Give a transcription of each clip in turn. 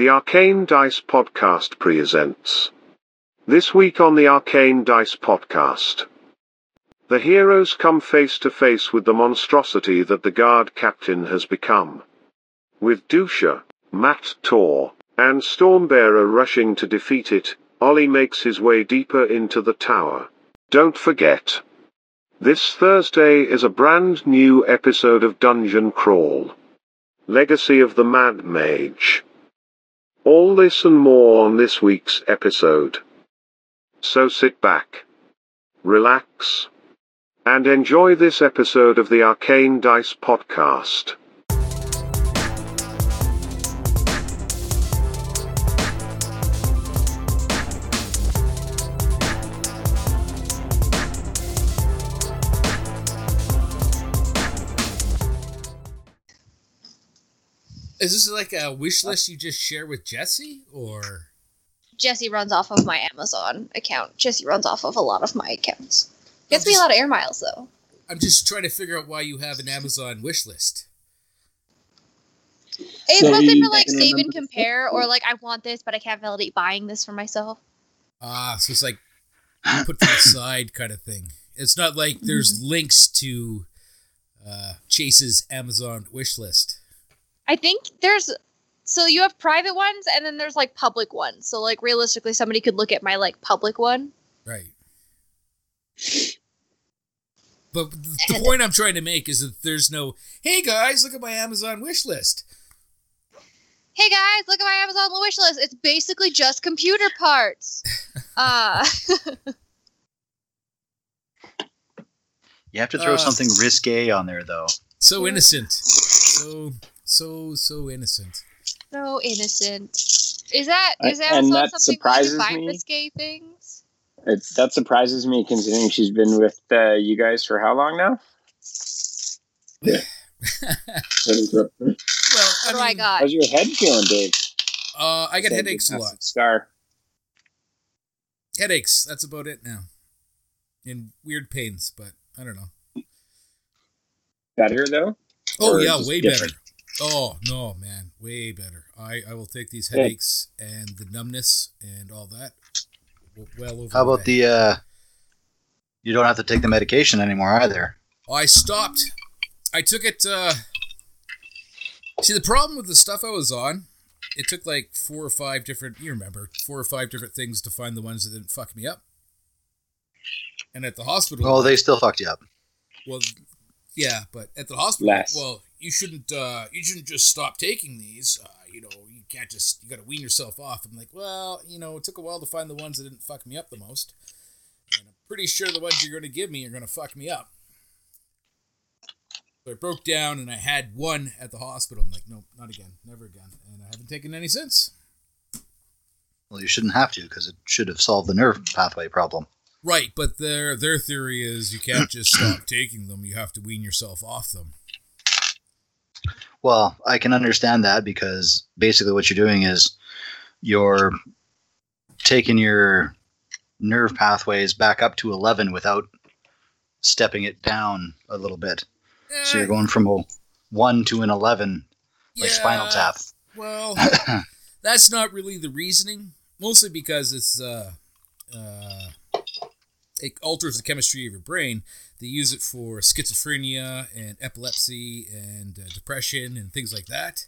The Arcane Dice Podcast presents. This week on the Arcane Dice Podcast. The heroes come face to face with the monstrosity that the guard captain has become. With Dusha, Mator, and Stormbearer rushing to defeat it, Ollie makes his way deeper into the tower. Don't forget. This Thursday is a brand new episode of Dungeon Crawl. Legacy of the Mad Mage. All this and more on this week's episode. So sit back, relax, and enjoy this episode of the Arcane Dice Podcast. Is this like a wish list you just share with Jesse, or Jesse runs off of my Amazon account. Jesse runs off of a lot of my accounts. Gets me a lot of air miles though. I'm just trying to figure out why you have an Amazon wish list. It's So mostly for like save and compare, or like I want this, but I can't validate buying this for myself. Ah, so it's like put to the side kind of thing. It's not like there's links to uh, Chayse's Amazon wish list. I think there's so you have private ones and then there's like public ones. So like realistically, somebody could look at my like public one. Right. But the point I'm trying to make is that there's no, hey guys, look at my Amazon wish list. Hey guys, look at my Amazon wish list. It's basically just computer parts. uh You have to throw Uh, something risque on there, though. So innocent. So, so, so innocent. so innocent. Is that is that I- and Amazon that something surprises where you find me. risque things? It's that surprises me considering she's been with uh, you guys for how long now? Yeah. Well, What I do I got? How's your head feeling, Dave? Uh, I get Said headaches a lot. Scar. Headaches. That's about it now. And weird pains, but I don't know. Better though. Oh Or yeah, way different? better. Oh no, man, way better. I I will take these Good. headaches and the numbness and all that well over. How about the, uh, you don't have to take the medication anymore either. I stopped. I took it. uh See, the problem with the stuff I was on, it took like four or five different. You remember, four or five different things to find the ones that didn't fuck me up. And at the hospital, Oh, they still fucked you up. Well, yeah, but at the hospital, Less. well, you shouldn't. Uh, you shouldn't just stop taking these. Uh, you know, you can't just. You got to wean yourself off. I'm like, well, you know, it took a while to find the ones that didn't fuck me up the most, and I'm pretty sure the ones you're going to give me are going to fuck me up. So I broke down and I had one at the hospital. I'm like, no, not again, never again, and I haven't taken any since. Well, you shouldn't have to because it should have solved the nerve pathway problem. Right, but their their theory is you can't just stop taking them. You have to wean yourself off them. Well, I can understand that because basically what you're doing is you're taking your nerve pathways back up to 11 without stepping it down a little bit. So you're Eh, going from a 1 to an 11 like Spinal Tap. Well, that's not really the reasoning. Mostly because it's uh, uh, it alters the chemistry of your brain. They use it for schizophrenia and epilepsy and uh, depression and things like that.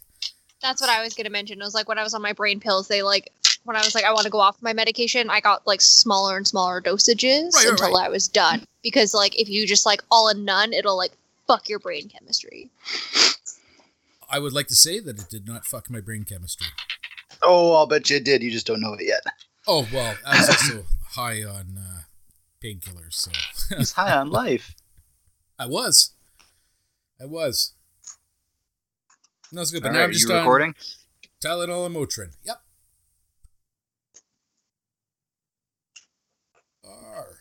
That's what I was gonna mention. It was like when I was on my brain pills, they like when I was like I want to go off my medication, I got like smaller and smaller dosages Right, right, until right. I was done. Because like if you just like all in none, it'll like fuck your brain chemistry. I would like to say that it did not fuck my brain chemistry. oh, I'll bet you it did. You just don't know it yet. Oh well, I was also high on uh, painkillers, so He's high on life. I was, I was. And That's good, but All now right, I'm are just you on recording? Tylenol and Motrin. Yep. Arr.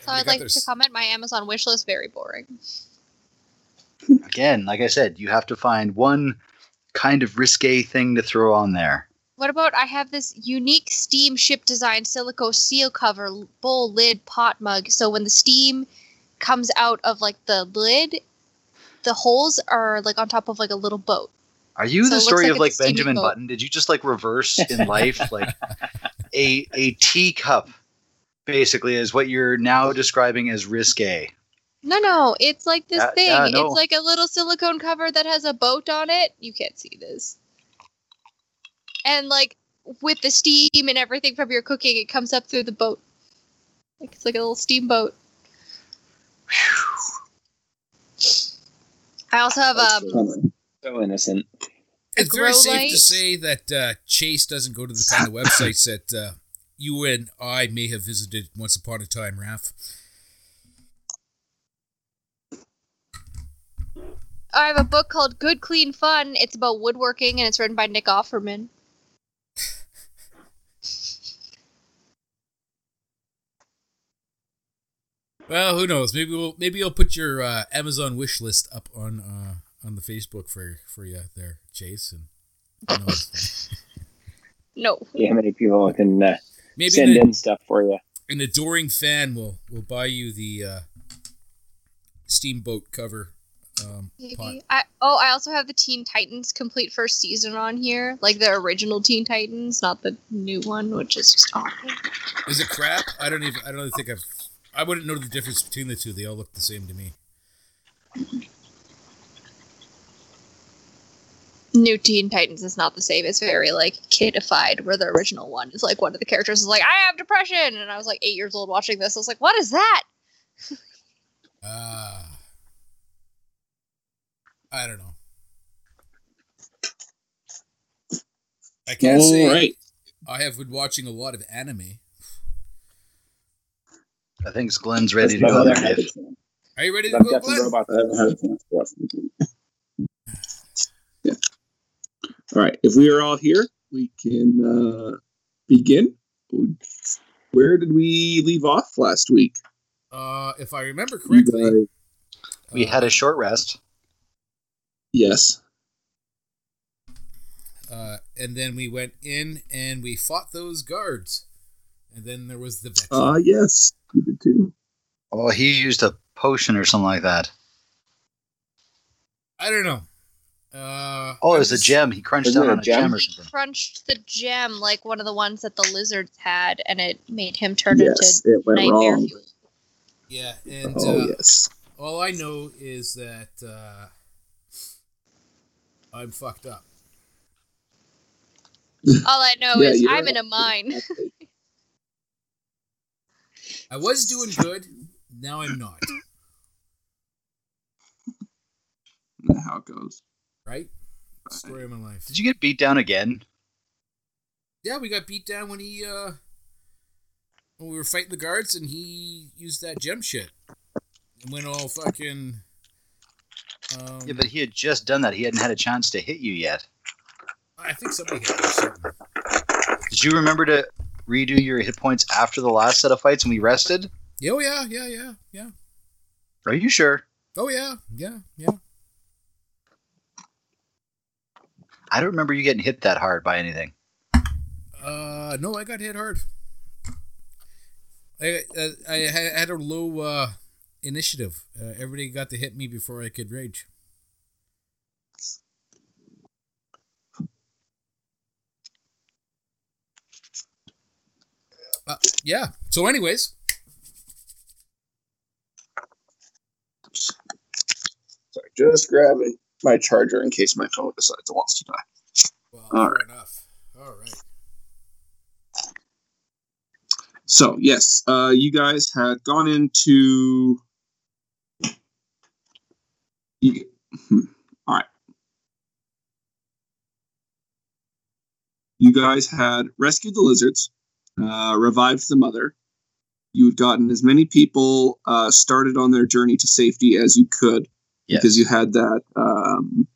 So I'd like their to comment my Amazon wish list very boring. Again, like I said, you have to find one kind of risque thing to throw on there. What about I have this unique steam ship design silico seal cover bowl lid pot mug. So when the steam comes out of like the lid, the holes are like on top of like a little boat. Are you So the story like of like Benjamin boat. Button? Did you just like reverse in life like a a teacup basically is what you're now describing as risque? No, no, it's like this Yeah, thing. yeah, no. It's like a little silicone cover that has a boat on it. You can't see this. And like with the steam and everything from your cooking, it comes up through the boat. Like it's like a little steamboat. I also have um So- so innocent. It's very grow safe light. to say that uh, Chayse doesn't go to the kind of websites that uh, you and I may have visited once upon a time, Raf. I have a book called Good Clean Fun. It's about woodworking and it's written by Nick Offerman. Well, who knows? Maybe we'll maybe you'll put your uh, Amazon wish list up on uh, on the Facebook for for you there, Chayse, and who? No. Yeah, how many people can uh, maybe send the, in stuff for you? an adoring fan will will buy you the uh, steamboat cover. Um, I oh, I also have the Teen Titans complete first season on here, like the original Teen Titans, not the new one, which is just awful. Is it crap? I don't even. I don't even think I've. I wouldn't know the difference between the two. They all look the same to me. New Teen Titans is not the same. It's very like kidified, where the original one is like one of the characters is like, I have depression, and I was like eight years old watching this. I was like, what is that? Ah. I don't know. I can't All say right. I have been watching a lot of anime. I think Glen's ready to Love go there, and Dave. Robots. Are you ready to Love go, Death and Glenn? Robots. I haven't had a chance to watch. Yeah. All right. If we are all here, we can uh, begin. Where did we leave off last week? Uh, if I remember correctly, guys- We uh, had a short rest. Yes. uh, and then we went in and we fought those guards, and then there was the veteran. Uh, yes. We did too. Oh, he used a potion or something like that. I don't know. Uh, Oh, it was a gem. He crunched Wasn't down on a gem? gem or He crunched the gem like one of the ones that the lizards had, and it made him turn Yes, into it went nightmare wrong. Yeah, and Oh, uh, yes. all I know is that uh, I'm fucked up. All I know Yeah, is I'm in a mine. I was doing good. Now I'm not. That's how it goes. Right? Story of my life. Did you get beat down again? Yeah, we got beat down when he uh when we were fighting the guards and he used that gem shit. And went all fucking um, Yeah, but he had just done that. He hadn't had a chance to hit you yet. I think somebody hit me something. Did you remember to redo your hit points after the last set of fights when we rested? Oh yeah, yeah, yeah, yeah. Are you sure? Oh yeah, yeah, yeah. I don't remember you getting hit that hard by anything. Uh, no, I got hit hard. I uh, I had a low uh, initiative. Uh, everybody got to hit me before I could rage. Uh, yeah. So, anyways, Sorry, just grabbing my charger in case my phone decides it wants to die. well, All right. enough. All right. So yes, uh, you guys had gone into. You, hmm, all right. You guys had rescued the lizards, uh, revived the mother. You had gotten as many people uh, started on their journey to safety as you could, because you had that um,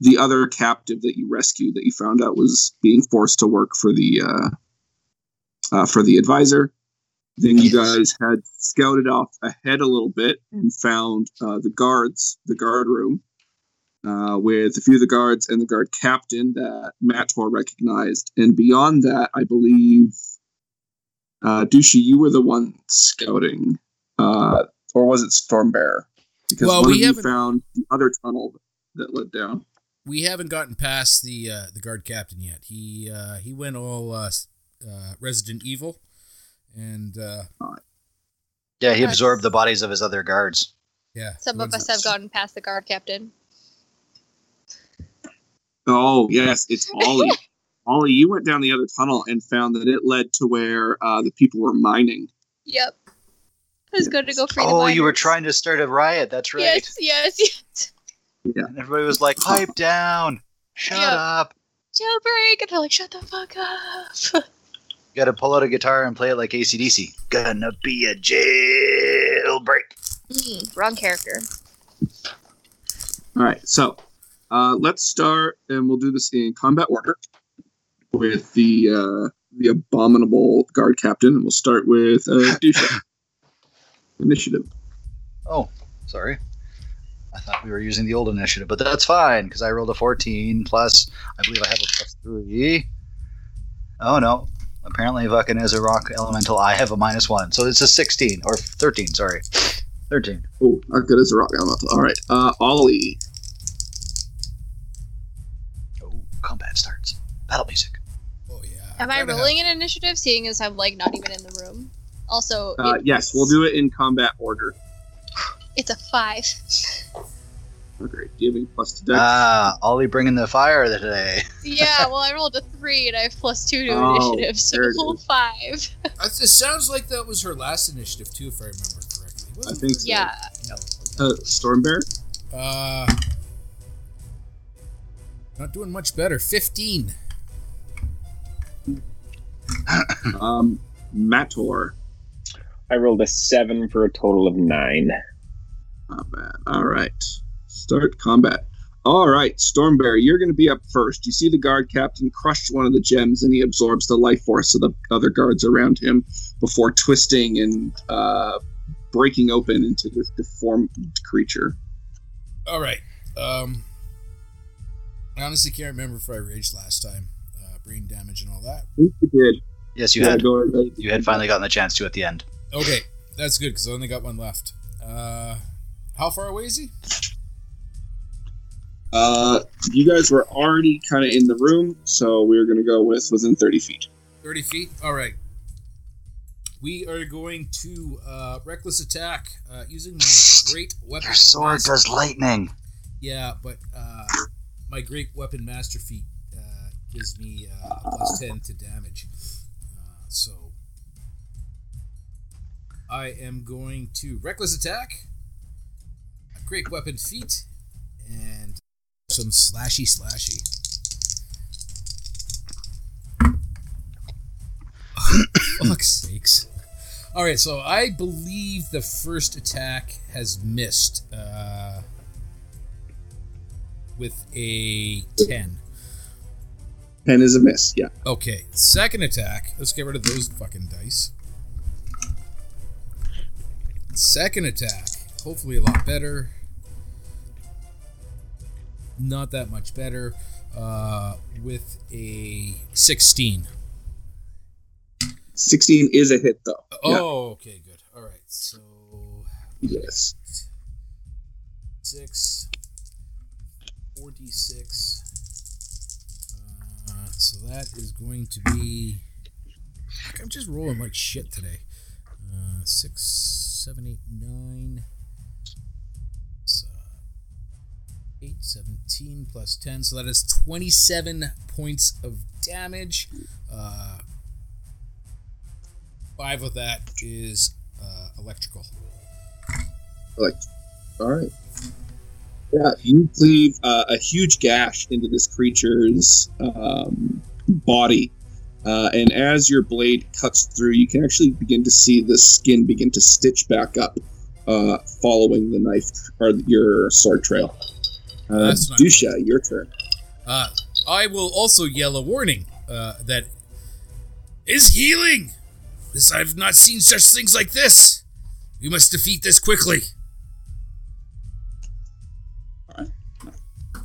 the other captive that you rescued that you found out was being forced to work for the uh, uh, for the advisor. Then you guys had scouted off ahead a little bit and found uh, the guards, the guard room, uh, with a few of the guards and the guard captain that Mator recognized. And beyond that, I believe, uh, Dushi, you were the one scouting, uh, or was it Stormbearer? Because Well, one we of you found the other tunnel that led down. we haven't gotten past the uh, the guard captain yet. He uh, he went all uh, uh, Resident Evil, and uh, Yeah, he absorbed the bodies of his other guards. yeah, Some of us have gotten past the guard captain. Oh yes, it's Ollie. Ollie, you went down the other tunnel and found that it led to where uh, the people were mining. Yep. I was going to go free the Oh, you were trying to start a riot. That's right. Yes, yes, yes. And everybody was like, "Pipe down! Shut Yeah. up!" Jailbreak! And they're like, shut the fuck up. You got to pull out a guitar and play it like ACDC. Gonna be a jailbreak. Mm, wrong character. All right, so uh, let's start, and we'll do this in combat order with the uh, the abominable guard captain, and we'll start with uh, Dusha. Initiative. Oh, sorry. I thought we were using the old initiative, but that's fine because I rolled a 14 plus. I believe I have a plus three. Oh no! Apparently, fucking as a rock elemental, I have a minus one, so it's a 16 or 13. Sorry, 13. Oh, not good as a rock elemental. All right, uh, Ollie. Oh, combat starts. Battle music. Oh yeah. Am I rolling an initiative, seeing as I'm like not even in the room? Also, Uh, yes, we'll do it in combat order. It's a five. Okay, do you have any plus to dex? Ah, Ollie bringing the fire today. Yeah, well, I rolled a three and I have plus two to Oh, initiative, so there it full five. It sounds like that was her last initiative too, if I remember correctly. I Wasn't think so. Yeah, Uh, Stormbear. Uh, not doing much better. Fifteen. Um, Mator. I rolled a seven for a total of nine. Not bad. All right. Start combat. All right, Stormbear, you're going to be up first. You see the guard captain crush one of the gems, and he absorbs the life force of the other guards around him before twisting and uh, breaking open into this deformed creature. All right. Um, I honestly can't remember if I raged last time. Uh, brain damage and all that. You did. Yes, you Yeah, had. go. You had finally gotten the chance to at the end. Okay, that's good because I only got one left. Uh, how far away is he? Uh, you guys were already kind of in the room, so we are going to go with within 30 feet. 30 feet? All right. We are going to uh, reckless attack uh, using my great weapon. Your sword master- does lightning. Yeah, but uh, my great weapon master feat uh, gives me uh, a plus 10 to damage. Uh, so I am going to reckless attack, a great weapon feat, and some slashy slashy. Fuck's sakes. All right, so I believe the first attack has missed uh, with a 10. 10 is a miss, yeah. Okay, second attack. Let's get rid of those fucking dice. Second attack. Hopefully a lot better. Not that much better. Uh, with a 16. 16 is a hit, though. Oh, Yeah. okay, good. All right, so Yes. 6 4d6 uh, so that is going to be i'm just rolling like shit today uh, 6 7 8 9 8 17 plus 10 so that is 27 points of damage uh, five of that is uh, electrical all right. Yeah, you cleave uh, a huge gash into this creature's um, body. Uh, and as your blade cuts through, you can actually begin to see the skin begin to stitch back up, uh, following the knife or your sword trail. Uh, That's not Dusha, your turn. Uh, I will also yell a warning uh, that is healing. This I've not seen such things like this. We must defeat this quickly.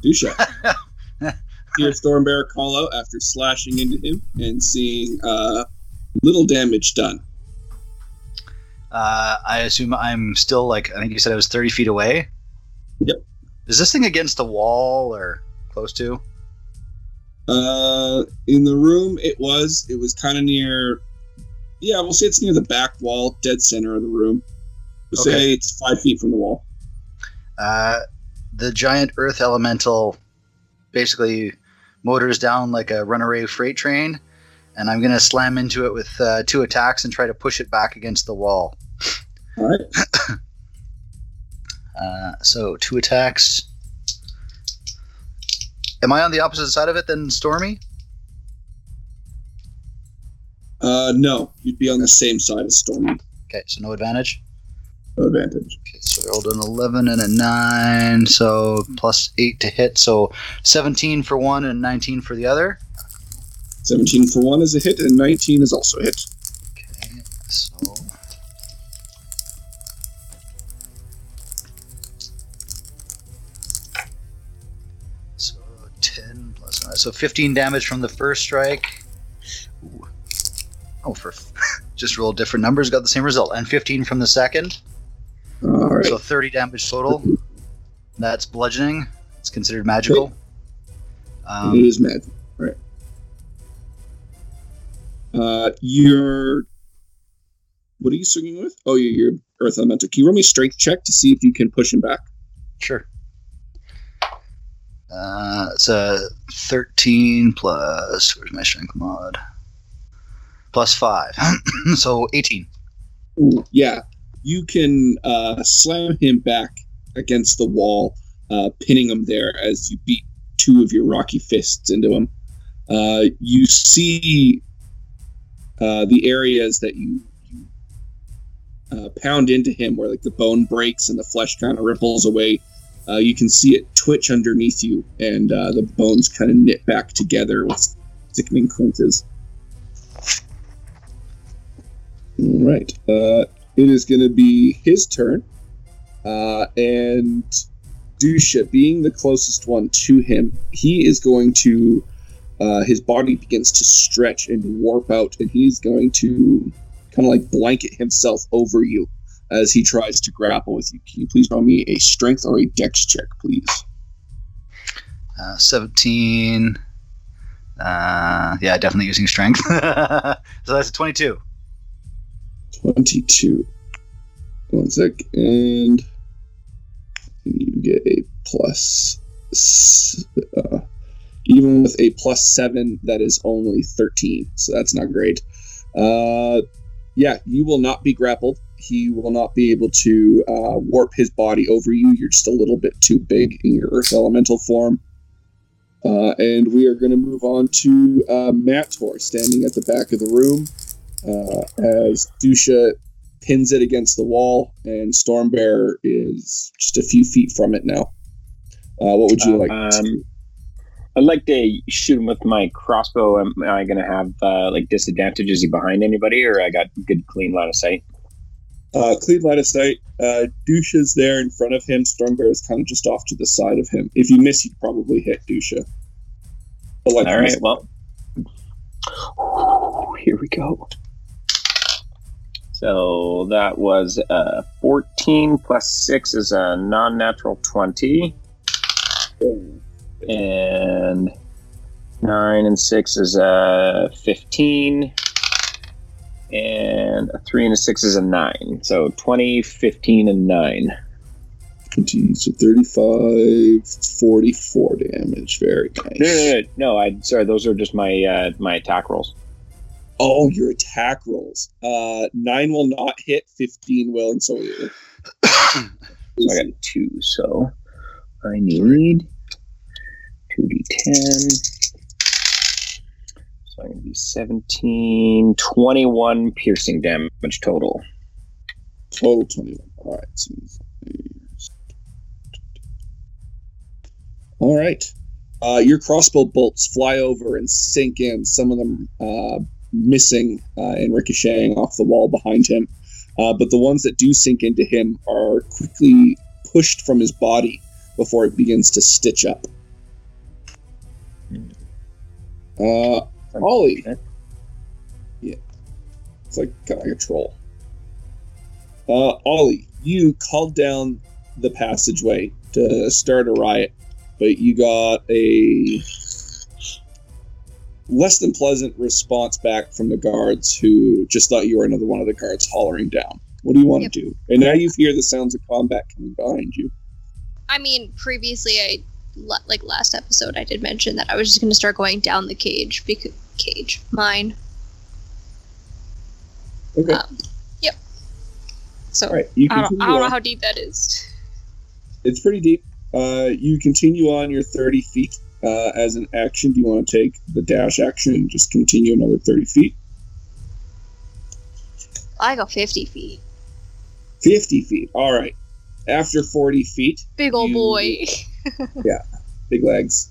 Dusha. Hear Stormbear call out after slashing into him and seeing uh, little damage done. Uh, I assume I'm still like I think you said I was 30 feet away. Yep. Is this thing against the wall or close to? Uh, in the room, it was. It was kind of near. Yeah, we'll say it's near the back wall, dead center of the room. We'll Okay. say it's five feet from the wall. Uh, the giant earth elemental basically motors down like a runaway freight train, and I'm gonna slam into it with uh, two attacks and try to push it back against the wall. All right. Uh, so two attacks. Am I on the opposite side of it than Stormy? Uh, no, you'd be on the same side as Stormy. Okay, so no advantage. No advantage. Okay, so I rolled an 11 and a 9, so plus 8 to hit, so 17 for one and 19 for the other. 17 for one is a hit, and 19 is also a hit. Okay. So So 15 damage from the first strike. Ooh. Oh, for just rolled different numbers, got the same result. And 15 from the second. All right. So 30 damage total. That's bludgeoning. It's considered magical. it Um, is mad. All right. Uh, you're. What are you swinging with? Oh, you're, you're Earth Elemental. Can you roll me a strength check to see if you can push him back? Sure. Uh, it's a 13 plus, where's my strength mod? Plus 5. so 18. Ooh, yeah, you can uh, slam him back against the wall, uh, pinning him there as you beat two of your rocky fists into him. Uh, you see uh, the areas that you, you pound into him, where like the bone breaks and the flesh kind of ripples away. Uh, you can see it twitch underneath you, and uh, the bones kind of knit back together with sickening crunches. All right. Uh, it is going to be his turn. Uh, and Dusha, being the closest one to him, he is going to. Uh, his body begins to stretch and warp out, and he's going to kind of like blanket himself over you as he tries to grapple with you. Can you please roll me a strength or a dex check, please? Uh, 17. Uh, yeah, definitely using strength. so that's a 22. 22. One sec, and you get a plus. Uh, even with a plus seven, that is only 13, so that's not great. Uh, yeah, you will not be grappled. He will not be able to uh, warp his body over you. You're just a little bit too big in your Earth Elemental form. Uh, and we are going to move on to uh, Mator, standing at the back of the room uh, as Dusha pins it against the wall, and Stormbear is just a few feet from it now. Uh, what would you like? Um, I'd like to shoot him with my crossbow. Am I going to have uh, like disadvantages? Is he behind anybody, or I got good clean line of sight? Uh, clean line of sight. Uh, Dusha's there in front of him. Stormbear is kind of just off to the side of him. If you miss, you'd probably hit Dusha. But like, All right, well, here we go. So that was uh, 14 plus 6 is a non natural 20. And 9 and 6 is a 15. And a 3 and a 6 is a 9. So 20, 15, and 9. 20, so 35, 44 damage. Very nice. No, no, no, no. I sorry. Those are just my uh, my attack rolls. Oh, your attack rolls. Uh, 9 will not hit, 15 will, and so. So I got two. So I need two d10. So I'm going to be 17, 21 piercing damage total. Total 21. All right. All right. Uh, your crossbow bolts fly over and sink in, some of them uh, missing uh, and ricocheting off the wall behind him. Uh, but the ones that do sink into him are quickly pushed from his body before it begins to stitch up. Uh, Ollie. Okay. Yeah. It's like kind of like a troll. Uh, Ollie, you called down the passageway to start a riot. but you got a less than pleasant response back from the guards who just thought you were another one of the guards hollering down. What do you want Yep. to do? And now you hear the sounds of combat coming behind you. I mean, previously, I like last episode, I did mention that I was just going to start going down the cage because cage mine. Okay. Um, yep. So right. You I don't, I don't know how deep that is. It's pretty deep. Uh, you continue on your 30 feet. Uh, as an action, do you want to take the dash action and just continue another 30 feet? I go fifty feet. 50 feet. All right. After 40 feet, Big old You- boy. Yeah. Big legs.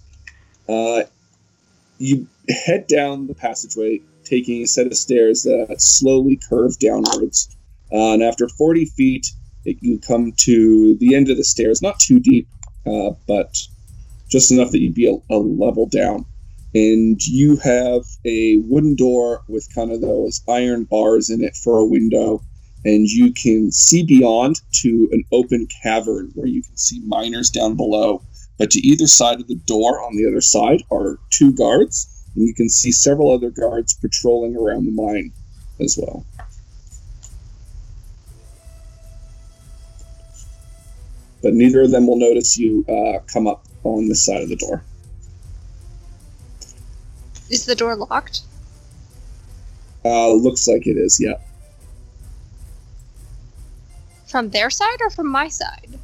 Uh, you head down the passageway, taking a set of stairs that slowly curve downwards. Uh, and after 40 feet, it, you come to the end of the stairs. Not too deep, uh, but just enough that you'd be a, a level down. And you have a wooden door with kind of those iron bars in it for a window. And you can see beyond to an open cavern where you can see miners down below. But to either side of the door on the other side are two guards, and you can see several other guards patrolling around the mine as well. But neither of them will notice you uh, come up on this side of the door. Is the door locked? Uh, looks like it is, yeah. From their side or from my side?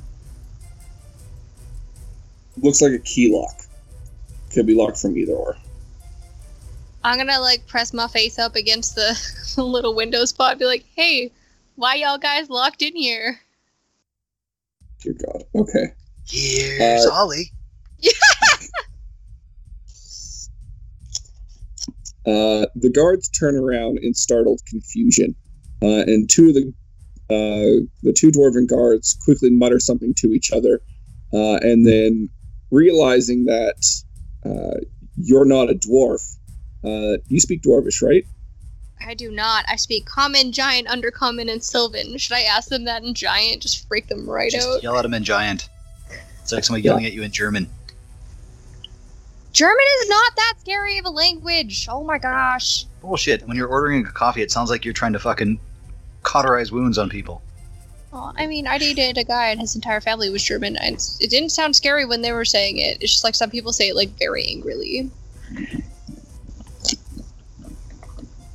Looks like a key lock. Could be locked from either or. I'm gonna like press my face up against the little window spot and be like, hey, why y'all guys locked in here? Dear God. Okay. Here's Uh, Ollie. Uh, the guards turn around in startled confusion, uh, and two of the uh, the two dwarven guards quickly mutter something to each other, uh, and then realizing that uh, you're not a dwarf, uh, you speak dwarvish, right? I do not. I speak common, giant, undercommon, and sylvan. Should I ask them that in giant? Just freak them right Just out. yell at them in giant. It's like somebody yelling at you in German. German is not that scary of a language. Oh my gosh. Bullshit. When you're ordering a coffee, it sounds like you're trying to fucking cauterize wounds on people. Well, I mean, I dated a guy and his entire family was German. And it didn't sound scary when they were saying it. It's just like some people say it like very angrily.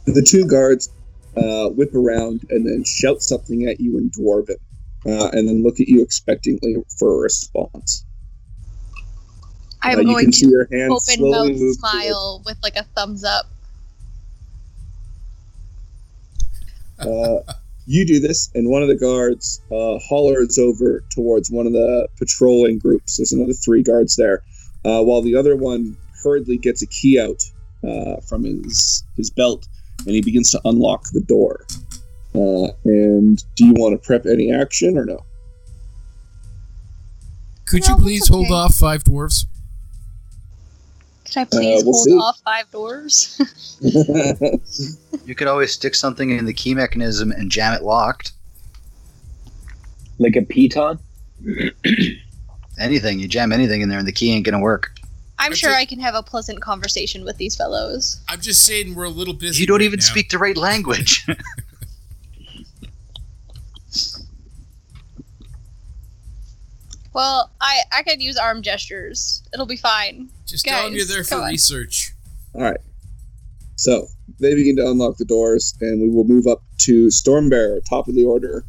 The two guards uh, whip around and then shout something at you in dwarven, uh, and then look at you expectantly for a response. I'm Uh, going to open mouth smile with like a thumbs up. Uh, you do this, and one of the guards uh, hollers over towards one of the patrolling groups. There's another three guards there, uh, while the other one hurriedly gets a key out uh, from his his belt, and he begins to unlock the door. Uh, and do you want to prep any action or no? Could No, you please that's hold okay. off five dwarves? Could I please we'll hold see. off five doors? You could always stick something in the key mechanism and jam it locked. Like a piton? Anything. You jam anything in there and the key ain't gonna work. I'm That's sure it. I can have a pleasant conversation with these fellows. I'm just saying we're a little busy. You don't right even now. speak the right language. Well, I I could use arm gestures. It'll be fine. Just tell them you're there for research. All right. So they begin to unlock the doors, and we will move up to Stormbearer, top of the order.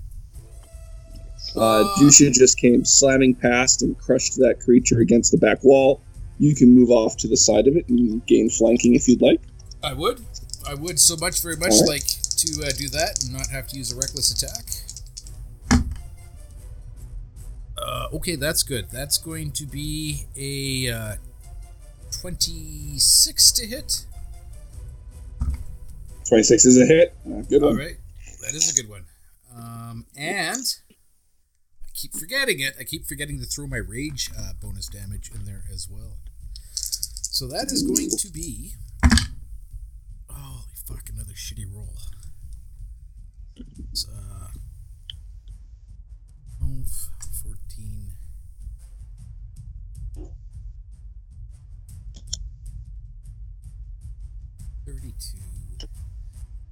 Uh, Uh, Dusha just came slamming past and crushed that creature against the back wall. You can move off to the side of it and gain flanking if you'd like. I would. I would so much, very much Alright. like to uh, do that and not have to use a reckless attack. Uh, okay, that's good. That's going to be a uh, 26 to hit. 26 is a hit. Uh, good All one. right, that is a good one. Um, and keep forgetting it. I keep forgetting to throw my rage uh, bonus damage in there as well. So that is going to be. Holy fuck, another shitty roll. It's uh, 12, 14. Thirty-two.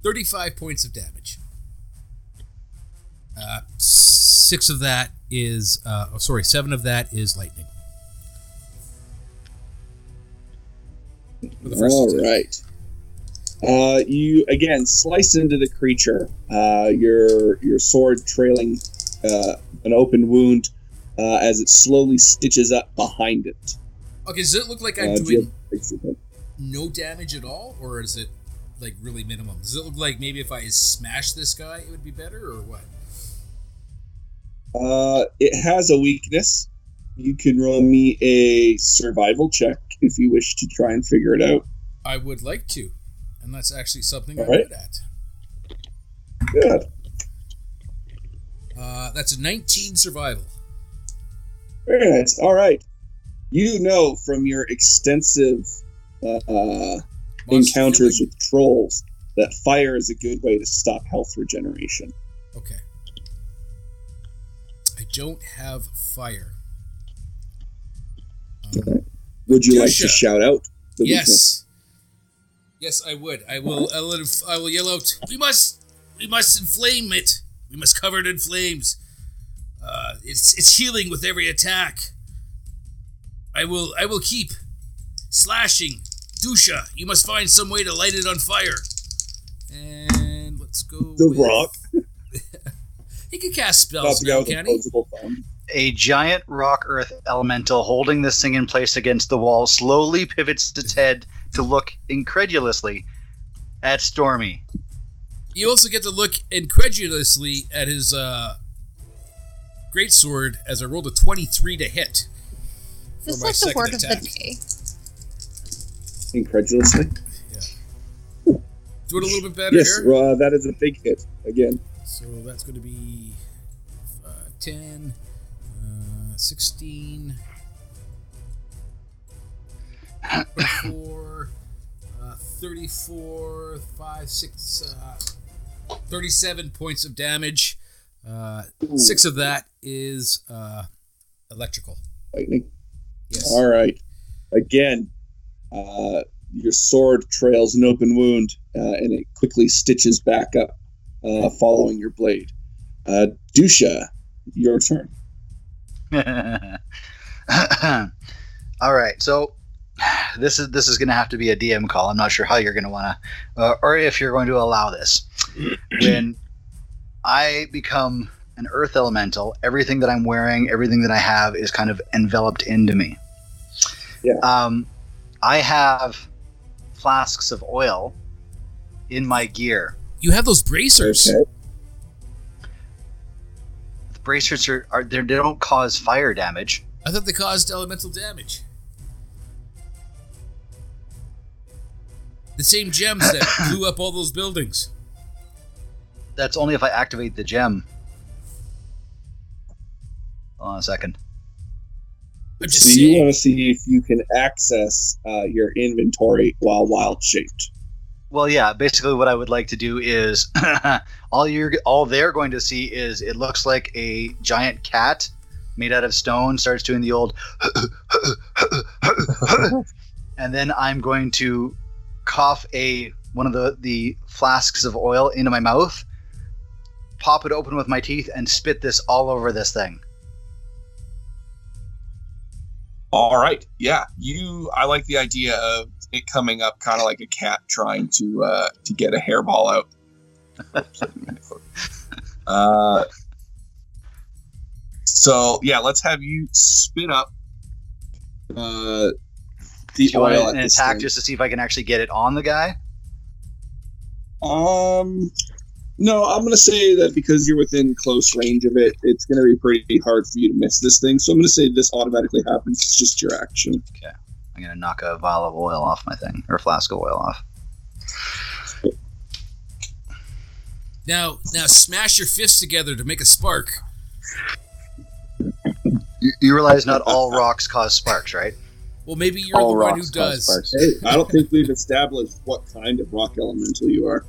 Thirty-five points of damage. Uh, six of that is, uh, oh, sorry, seven of that is lightning. For the first All right. Uh, you again slice into the creature. Uh, your your sword trailing uh, an open wound uh, as it slowly stitches up behind it. Okay, does it look like Uh, I'm do doing have a picture of it? no damage at all, or is it like really minimum? Does it look like maybe if I smash this guy, it would be better, or what? Uh, it has a weakness. You can roll me a survival check if you wish to try and figure it out. I would like to, and that's actually something I'm Alright. good at. Good. Uh, that's a 19 survival. Very nice. All right. You know from your extensive uh, uh, encounters with trolls that fire is a good way to stop health regeneration. Okay. Don't have fire. Um, Would you like to shout out yes. Yes, I would. I will. I will. I will yell out. We must. We must inflame it. We must cover it in flames. Uh, it's it's healing with every attack. I will. I will keep slashing. Dusha, you must find some way to light it on fire. And let's go. The with- rock. He can cast spells now, can he? A giant rock earth elemental holding this thing in place against the wall slowly pivots its head to look incredulously at Stormy. You also get to look incredulously at his uh, great sword as I rolled a twenty-three to hit. This is like the second word of the day. Incredulously. Yeah. Do it a little bit better Yes, here. uh, that is a big hit. Again. So that's going to be uh, 10, uh, 16, 24, uh, 34, 5, 6, uh, 37 points of damage. Uh, six of that is uh, electrical. Lightning. Yes. All right. Again, uh, your sword trails an open wound, uh, and it quickly stitches back up, uh, following your blade. Uh, Dusha, your turn. All right, so this is this is going to have to be a DM call. I'm not sure how you're going to want to, uh, or if you're going to allow this. when I become an earth elemental, everything that I'm wearing, everything that I have, is kind of enveloped into me. Yeah. Um, I have flasks of oil in my gear. You have those bracers. Okay. The bracers are, are they're- don't cause fire damage. I thought they caused elemental damage. The same gems that blew up all those buildings. That's only if I activate the gem. Hold on a second. I'm just So you want to see if you can access uh, your inventory while wild shaped. Well, yeah. Basically, what I would like to do is all you're all they're going to see is it looks like a giant cat made out of stone starts doing the old, and then I'm going to cough a one of the the flasks of oil into my mouth, pop it open with my teeth, and spit this all over this thing. All right. Yeah, you. I like the idea of it coming up kind of like a cat trying to uh, to get a hairball out. uh, so yeah, let's have you spin up uh, the Do oil an at attack thing. just to see if I can actually get it on the guy? Um, no, I'm gonna say that because you're within close range of it, it's gonna be pretty hard for you to miss this thing. So I'm gonna say this automatically happens. It's just your action. I'm gonna knock a vial of oil off my thing or a flask of oil off. Now, now, smash your fists together to make a spark. You, you realize not all rocks cause sparks, right? Well, maybe you're All the one who does. Hey, I don't think we've established what kind of rock elemental you are.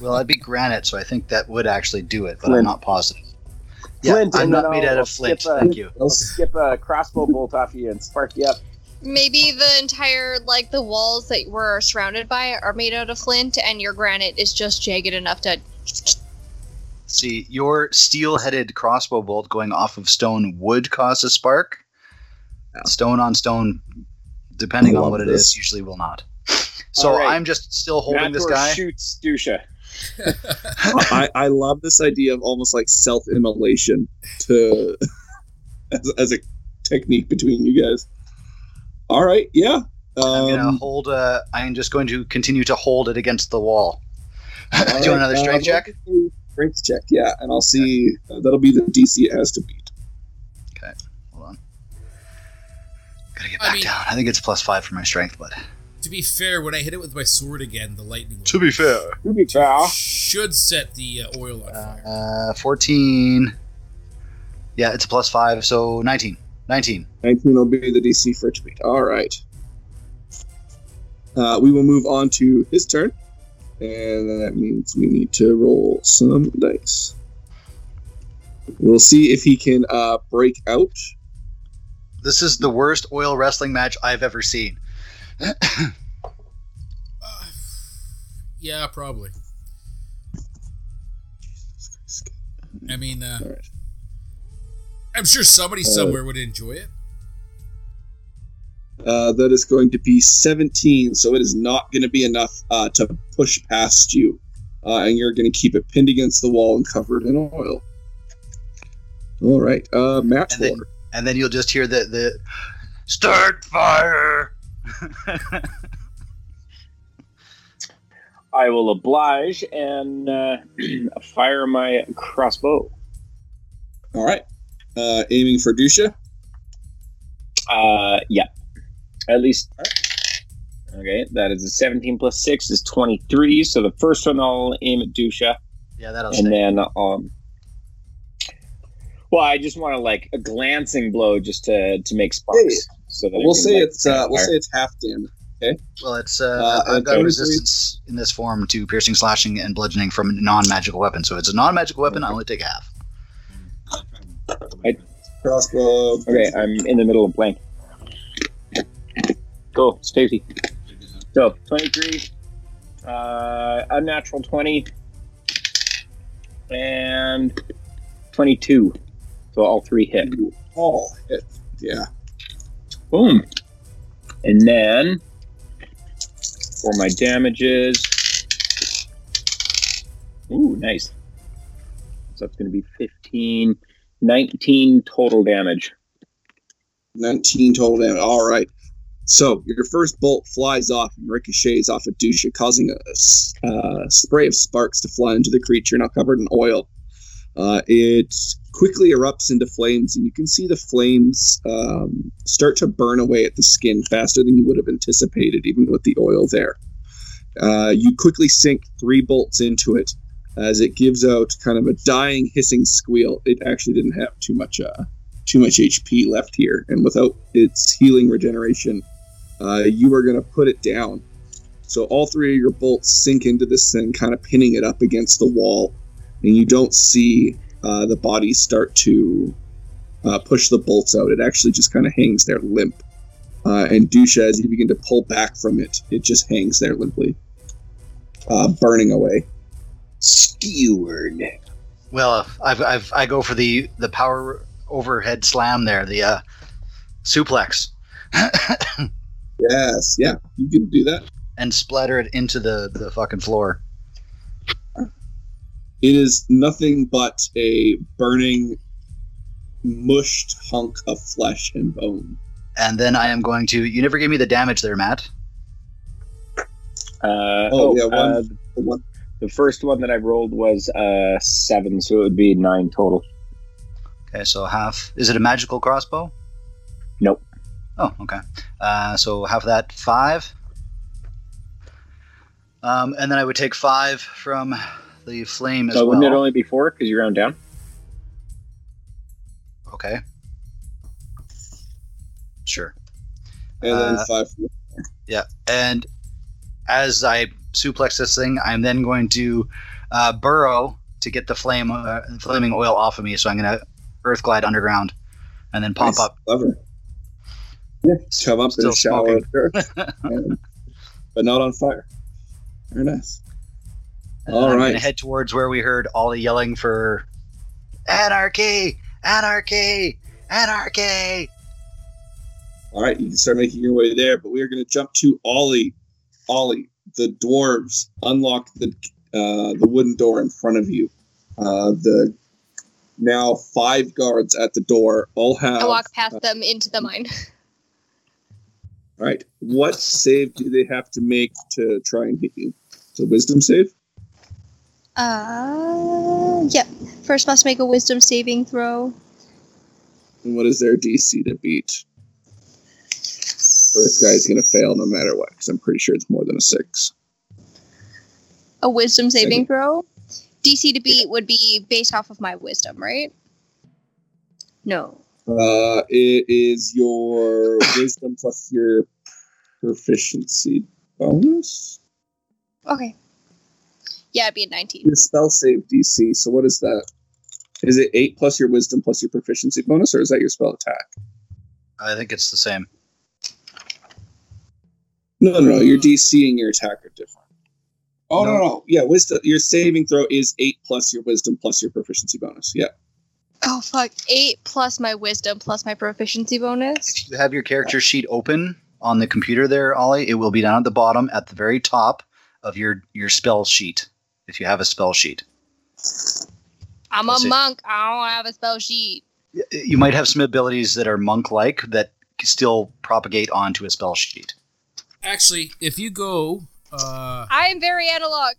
Well, I'd be granite, so I think that would actually do it, but I'm not positive. Yeah, Flint, I'm not made I'll- out of flint. a- Thank you. I'll skip a crossbow bolt off you and spark you up. Maybe the entire like the walls that we're surrounded by are made out of flint, and your granite is just jagged enough to. See, your steel-headed crossbow bolt going off of stone would cause a spark. Stone on stone, depending on what it this. is, usually will not. So All right. I'm just still holding this guy. shoots Dusha. I, I love this idea of almost like self-immolation to as, as a technique between you guys. All right, yeah. I'm gonna Um, hold. Uh, I'm just going to continue to hold it against the wall. all Do you right, want another uh, strength check? Strength check, yeah, and I'll see. Uh, that'll be the DC it has to beat. Okay, hold on. Gotta get I back mean- down. I think it's plus five for my strength, but to be fair, when I hit it with my sword again, the lightning to be fair, Ruby Chow. should set the uh, oil on fire. uh, fourteen. Yeah, it's a plus five, so nineteen. Nineteen. 19 will be the DC for it to beat. All right. Uh, we will move on to his turn, and that means we need to roll some dice. We'll see if he can uh, break out. This is the worst oil wrestling match I've ever seen. Uh, yeah, probably. I mean, uh, All right. I'm sure somebody Uh, somewhere would enjoy it. Uh, that is going to be 17, so it is not going to be enough uh, to push past you. Uh, and you're going to keep it pinned against the wall and covered in oil. All right. Uh, match And then- and then you'll just hear the the start fire. I will oblige and uh, fire my crossbow. All right. Uh, aiming for Dusha. Uh, yeah. At least. Okay, that is a 17 plus 6 is 23. So the first one I'll aim at Dusha. yeah, that'll and stay. then, um. Well, I just want to like a glancing blow just to to make sparks. So that We'll can, say like, it's uh, we'll say it's half damage. Okay. Well, it's uh, Uh, I've got resistance in this form to piercing, slashing, and bludgeoning from non-magical weapons. So if it's a non-magical weapon. I only take half. Crossbow. Okay, I'm in the middle of blank. Go, Stacy. So, 23, uh, unnatural 20, and 22. So all three hit. All hit. Yeah. Boom. And then, for my damages. Ooh, nice. So that's going to be 15, 19 total damage. 19 total damage. All right. So your first bolt flies off and ricochets off of Dusha, causing a uh, spray of sparks to fly into the creature, now covered in oil. Uh, it quickly erupts into flames, and you can see the flames um, start to burn away at the skin faster than you would have anticipated, even with the oil there. Uh, you quickly sink three bolts into it as it gives out kind of a dying, hissing squeal. It actually didn't have too much uh, too much HP left here, and without its healing regeneration, uh, you are going to put it down. So all three of your bolts sink into this thing, kind of pinning it up against the wall, and you don't see uh, the body start to uh, push the bolts out. It actually just kind of hangs there limp. Uh, and Dusha, as you begin to pull back from it, it just hangs there limply, uh, burning away. Skewered. Well, I've, I've I go for the the power overhead slam there, the uh, suplex, Yes, yeah, you can do that. and splatter it into the the fucking floor. It is nothing but a burning, mushed hunk of flesh and bone. And then I am going to. You never gave me the damage there, Matt. Uh, Oh, yeah, uh, one- one- the first one that I rolled was uh, seven, so it would be nine total. Okay, so half. Is it a magical crossbow? Nope. Oh, okay. Uh, so half of that, five. Um, and then I would take five from the flame as So well. wouldn't it only be four because you round down? okay. Sure. And then Uh, five. Yeah, and as I suplex this thing, I'm then going to uh, burrow to get the flame, uh, flaming oil off of me. So I'm going to earth glide underground, and then pop Nice. up, Clever. Yeah, Come up in Still a shower, dirt, but not on fire. Very nice. All I'm right. gonna head towards where we heard Ollie yelling for anarchy, anarchy, anarchy. All right, you can start making your way there, but we are going to jump to Ollie. Ollie, the dwarves unlock the uh, the wooden door in front of you. Uh, the now five guards at the door all have. I walk past them into the mine. All right, what save do they have to make to try and hit you? A wisdom save. Uh, yep. First must make a wisdom saving throw. And what is their DC to beat? First guy's going to fail no matter what, because I'm pretty sure it's more than a six. A wisdom saving throw. DC to beat would be based off of my wisdom, right? No. Uh, it is your wisdom plus your proficiency bonus. Okay. Yeah, it'd be a 19. Your spell save DC. So what is that? Is it eight plus your wisdom plus your proficiency bonus, or is that your spell attack? I think it's the same. No, no, no. Your DC and your attack are different. Oh no, No. no. Yeah, wisdom. Your saving throw is eight plus your wisdom plus your proficiency bonus. Yeah. Oh, fuck. 8 plus my wisdom plus my proficiency bonus. If you have your character sheet open on the computer there, Ollie, it will be down at the bottom at the very top of your your spell sheet. If you have a spell sheet, I'm a Let's see. monk. I don't have a spell sheet. You might have some abilities that are monk-like that still propagate onto a spell sheet. Actually, if you go, uh, I am very analog.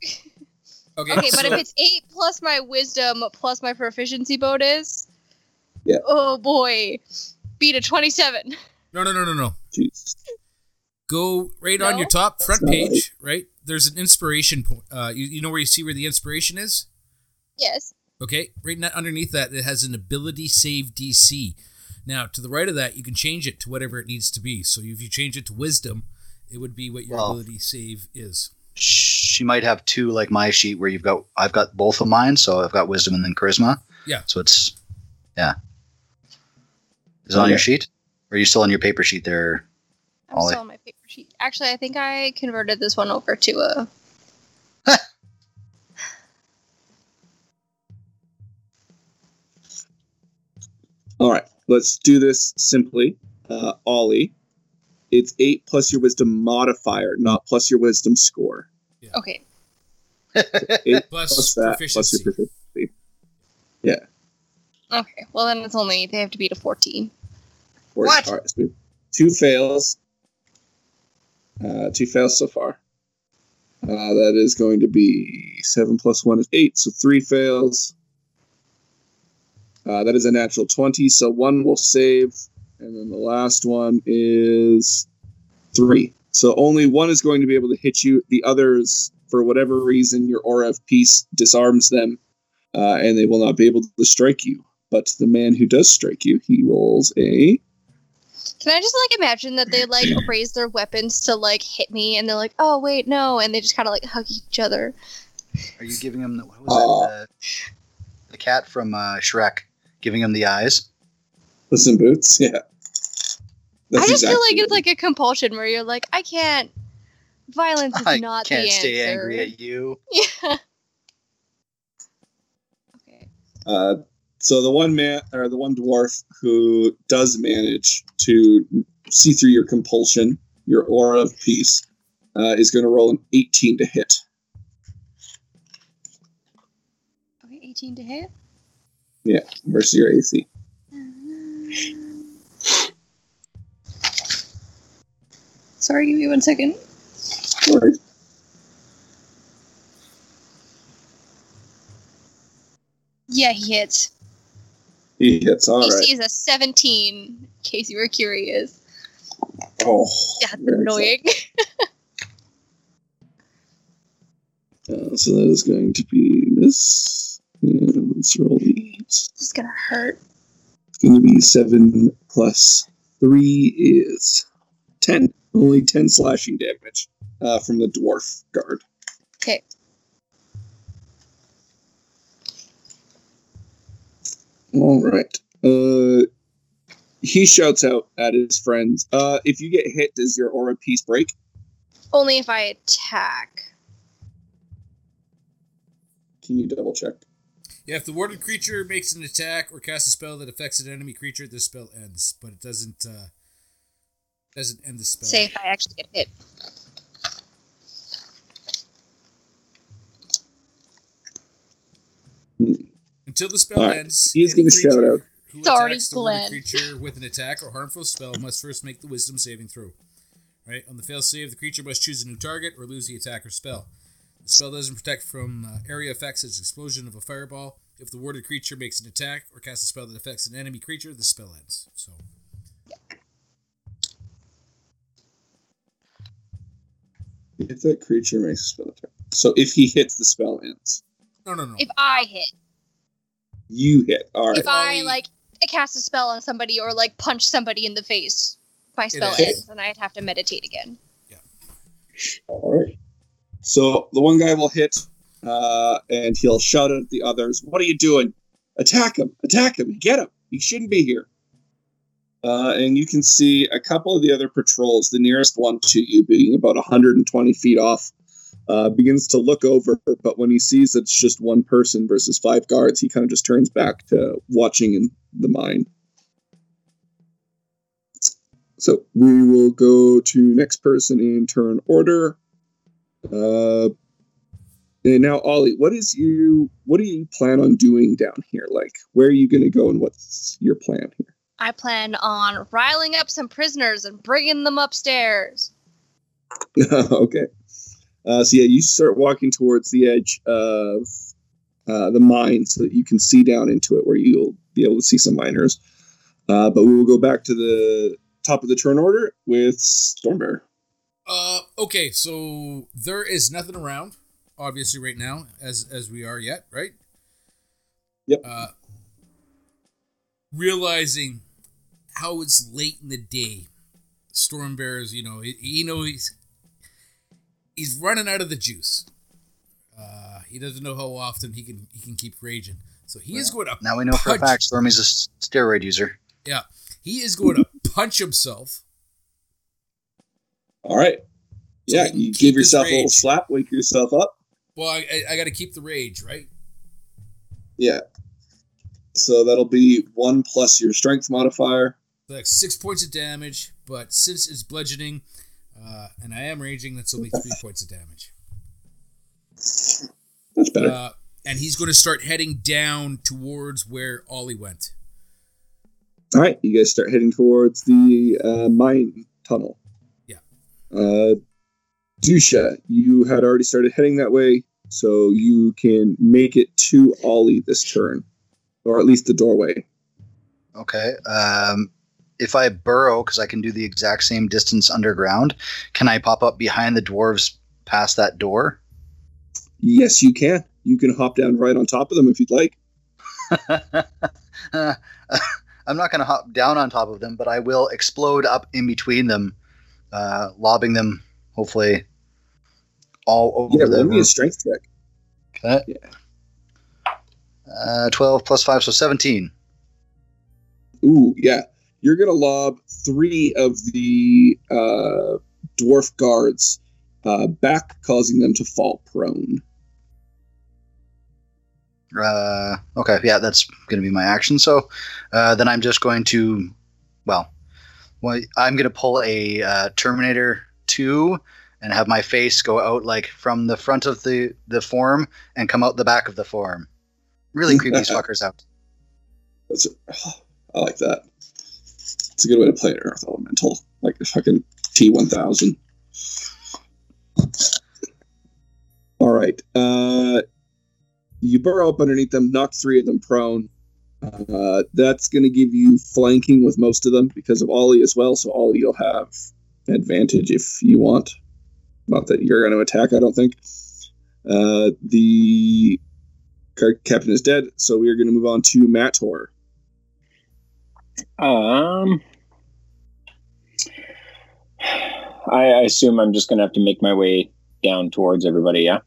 okay, Okay, but if it's 8 plus my wisdom plus my proficiency bonus. Yeah. Oh, boy. Beat a 27. no, no, no, no, no. Jesus. Go right on your top front page, right? There's an inspiration point. Uh, you, you know where you see where the inspiration is? Yes. Okay, right na- underneath that, it has an ability save DC. Now, to the right of that, you can change it to whatever it needs to be. So if you change it to wisdom, it would be what your Well- ability save is. She might have two like my sheet where you've got I've got both of mine, so I've got wisdom and then charisma. Yeah. So it's yeah. Is it on your sheet? Or are you still on your paper sheet there? I'm Ollie. still on my paper sheet. Actually, I think I converted this one over to a. All right, let's do this simply. Uh, Ollie, it's eight plus your wisdom modifier, not plus your wisdom score. Yeah. Okay. Eight Plus, plus that plus your proficiency. Yeah. Okay. Well, then it's only they have to beat a 14. Four- What? All right, so two fails. Uh, two fails so far. Uh, that is going to be seven plus one is eight, so three fails. Uh, that is a natural 20, so one will save. And then the last one is three. So only one is going to be able to hit you. The others, for whatever reason, your aura of peace disarms them, uh, and they will not be able to strike you. But the man who does strike you, he rolls a Can I just like imagine that they like raise their weapons to like hit me, and they're like, "Oh wait, no," and they just kind of like hug each other. Are you giving him the, what was that? Uh, the cat from uh, Shrek giving him the eyes? Puss in Boots. Yeah. I That's just feel exactly like it's like a compulsion where you're like, "I can't." Violence is I not can't the answer. stay angry at you. Yeah. okay. Uh, so the one man or the one dwarf who does manage to see through your compulsion, your aura of peace, uh, is going to roll an 18 to hit. Okay, 18 to hit. Yeah, versus your AC. Sorry, give me one second. Yeah, he hits. He hits. All right. is a 17, in case you were curious. Oh, That's annoying. Uh, so that is going to be this. And let's roll these. this is gonna hurt. Going to be seven plus three is ten. Only ten slashing damage uh, from the dwarf guard. Okay. All right. Uh, he shouts out at his friends. Uh, if you get hit, does your aura peace break? Only if I attack. Can you double check? Yeah, if the warded creature makes an attack or casts a spell that affects an enemy creature, the spell ends, but it doesn't uh, doesn't end the spell. Say if I actually get hit. Until the spell All right, ends, he's gonna shout creature out. Who Sorry, attacks the warded Glen. creature with an attack or harmful spell must first make the wisdom saving throw. Right? On the fail save, the creature must choose a new target or lose the attack or spell. The spell doesn't protect from uh, area effects such as explosion of a fireball. If the warded creature makes an attack or casts a spell that affects an enemy creature, the spell ends. So If that creature makes a spell attack. So if he hits, the spell ends. no, no, no. If I hit. You hit. All right. If I Ollie- like cast a spell on somebody or like punch somebody in the face, my spell ends and I'd have to meditate again. Yeah. All right. So the one guy will hit, uh, and he'll shout at the others, "What are you doing? Attack him! Attack him! Get him! He shouldn't be here." Uh, and you can see a couple of the other patrols, the nearest one to you, being about 120 feet off, uh, begins to look over. But when he sees it's just one person versus five guards, he kind of just turns back to watching in the mine. So we will go to next person in turn order. Uh, and now Ollie, what is you? What do you plan on doing down here? Like, where are you going to go, and what's your plan here? I plan on riling up some prisoners and bringing them upstairs. okay. Uh, so yeah, you start walking towards the edge of uh, the mine so that you can see down into it, where you'll be able to see some miners. Uh, but we will go back to the top of the turn order with Stormbear. Uh, okay, so there is nothing around, obviously, right now, as as we are yet, right? Yep. Uh, realizing how it's late in the day, Storm Bears, you know, he, he know he's he's running out of the juice. Uh, he doesn't know how often he can he can keep raging, so he is going to Now we know for a punch- fact Stormy's a s- steroid user. Yeah, he is going to punch himself. All right. So Yeah, you give yourself a little slap, wake yourself up. Well, I, I, I got to keep the rage, right? Yeah. So that'll be one plus your strength modifier. like six points of damage, but since it's bludgeoning, uh, and I am raging, that's only three points of damage. That's better. Uh, and he's going to start heading down towards where Ollie went. All right, you guys start heading towards the uh, mine tunnel. Uh, Dusha, you had already started heading that way, so you can make it to Ollie this turn, or at least the doorway. Okay. Um, if I burrow, because I can do the exact same distance underground, can I pop up behind the dwarves past that door? Yes, you can. You can hop down right on top of them if you'd like. I'm not going to hop down on top of them, but I will explode up in between them, uh, lobbing them, hopefully, all over Yeah, the roll me a strength check. Okay. Yeah. Uh, 12 plus 5, so 17. Ooh, yeah. You're gonna lob three of the uh, dwarf guards uh, back, causing them to fall prone. Uh, okay, yeah, that's going to be my action. So uh, then I'm just going to, well, well I'm going to pull a uh, Terminator 2 and have my face go out like from the front of the, the form and come out the back of the form. Really creep these fuckers out. That's I like that. It's a good way to play an Earth Elemental, like the fucking T one thousand. All right, uh, you burrow up underneath them, knock three of them prone. Uh, that's going to give you flanking with most of them because of Ollie as well. So Ollie, you'll have advantage if you want. Not that you're going to attack, I don't think. Uh, the car- captain is dead, so we are going to move on to Mator. Um, I, I assume I'm just gonna have to make my way down towards everybody. Yeah.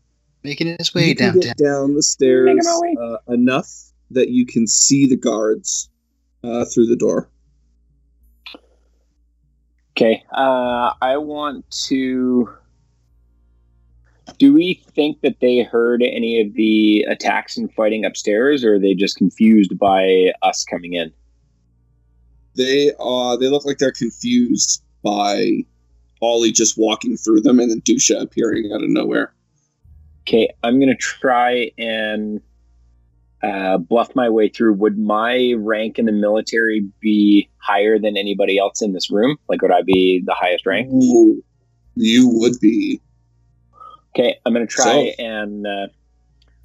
Making his way you can get down the stairs Making my way. uh, enough that you can see the guards uh, through the door. Okay. Uh, I want to. Do we think that they heard any of the attacks and fighting upstairs, or are they just confused by us coming in? They uh they look like they're confused by Ollie just walking through them and then Dusha appearing out of nowhere. Okay, I'm gonna try and uh, bluff my way through. Would my rank in the military be higher than anybody else in this room? Like, would I be the highest rank? Ooh, you would be. Okay, I'm gonna try So- and uh,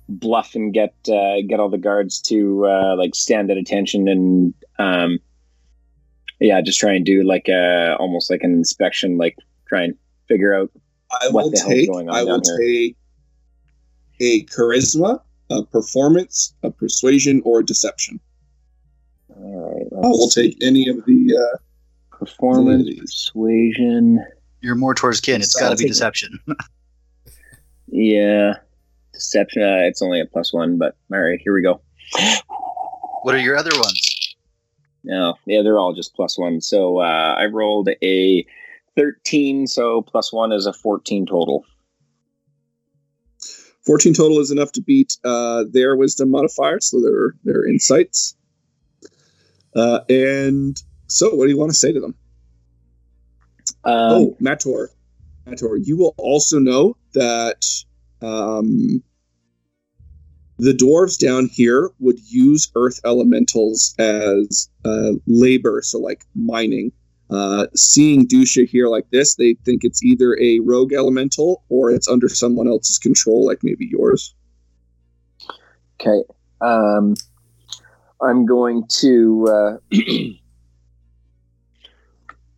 bluff and get uh, get all the guards to uh, like stand at attention and um, yeah, just try and do like a almost like an inspection, like try and figure out. I What the hell's take. going on I will here? take a charisma, a performance, a persuasion, or a deception. All right, We'll, take any of the. Uh, performance, Please. persuasion. You're more towards kin. It's got to be deception. Yeah, deception. Uh, it's only a plus one, but all right, here we go. what are your other ones? No, yeah, they're all just plus one. So uh, I rolled a thirteen, so plus one is a fourteen total. 14 total is enough to beat uh, their wisdom modifier, so their their insights. Uh, and so, what do you want to say to them? Um, oh, Mator, Mator, you will also know that um, the dwarves down here would use earth elementals as uh, labor, so like mining. Uh, seeing Dusha here like this, they think it's either a rogue elemental or it's under someone else's control, like maybe yours. Okay. Um, I'm going to. Uh,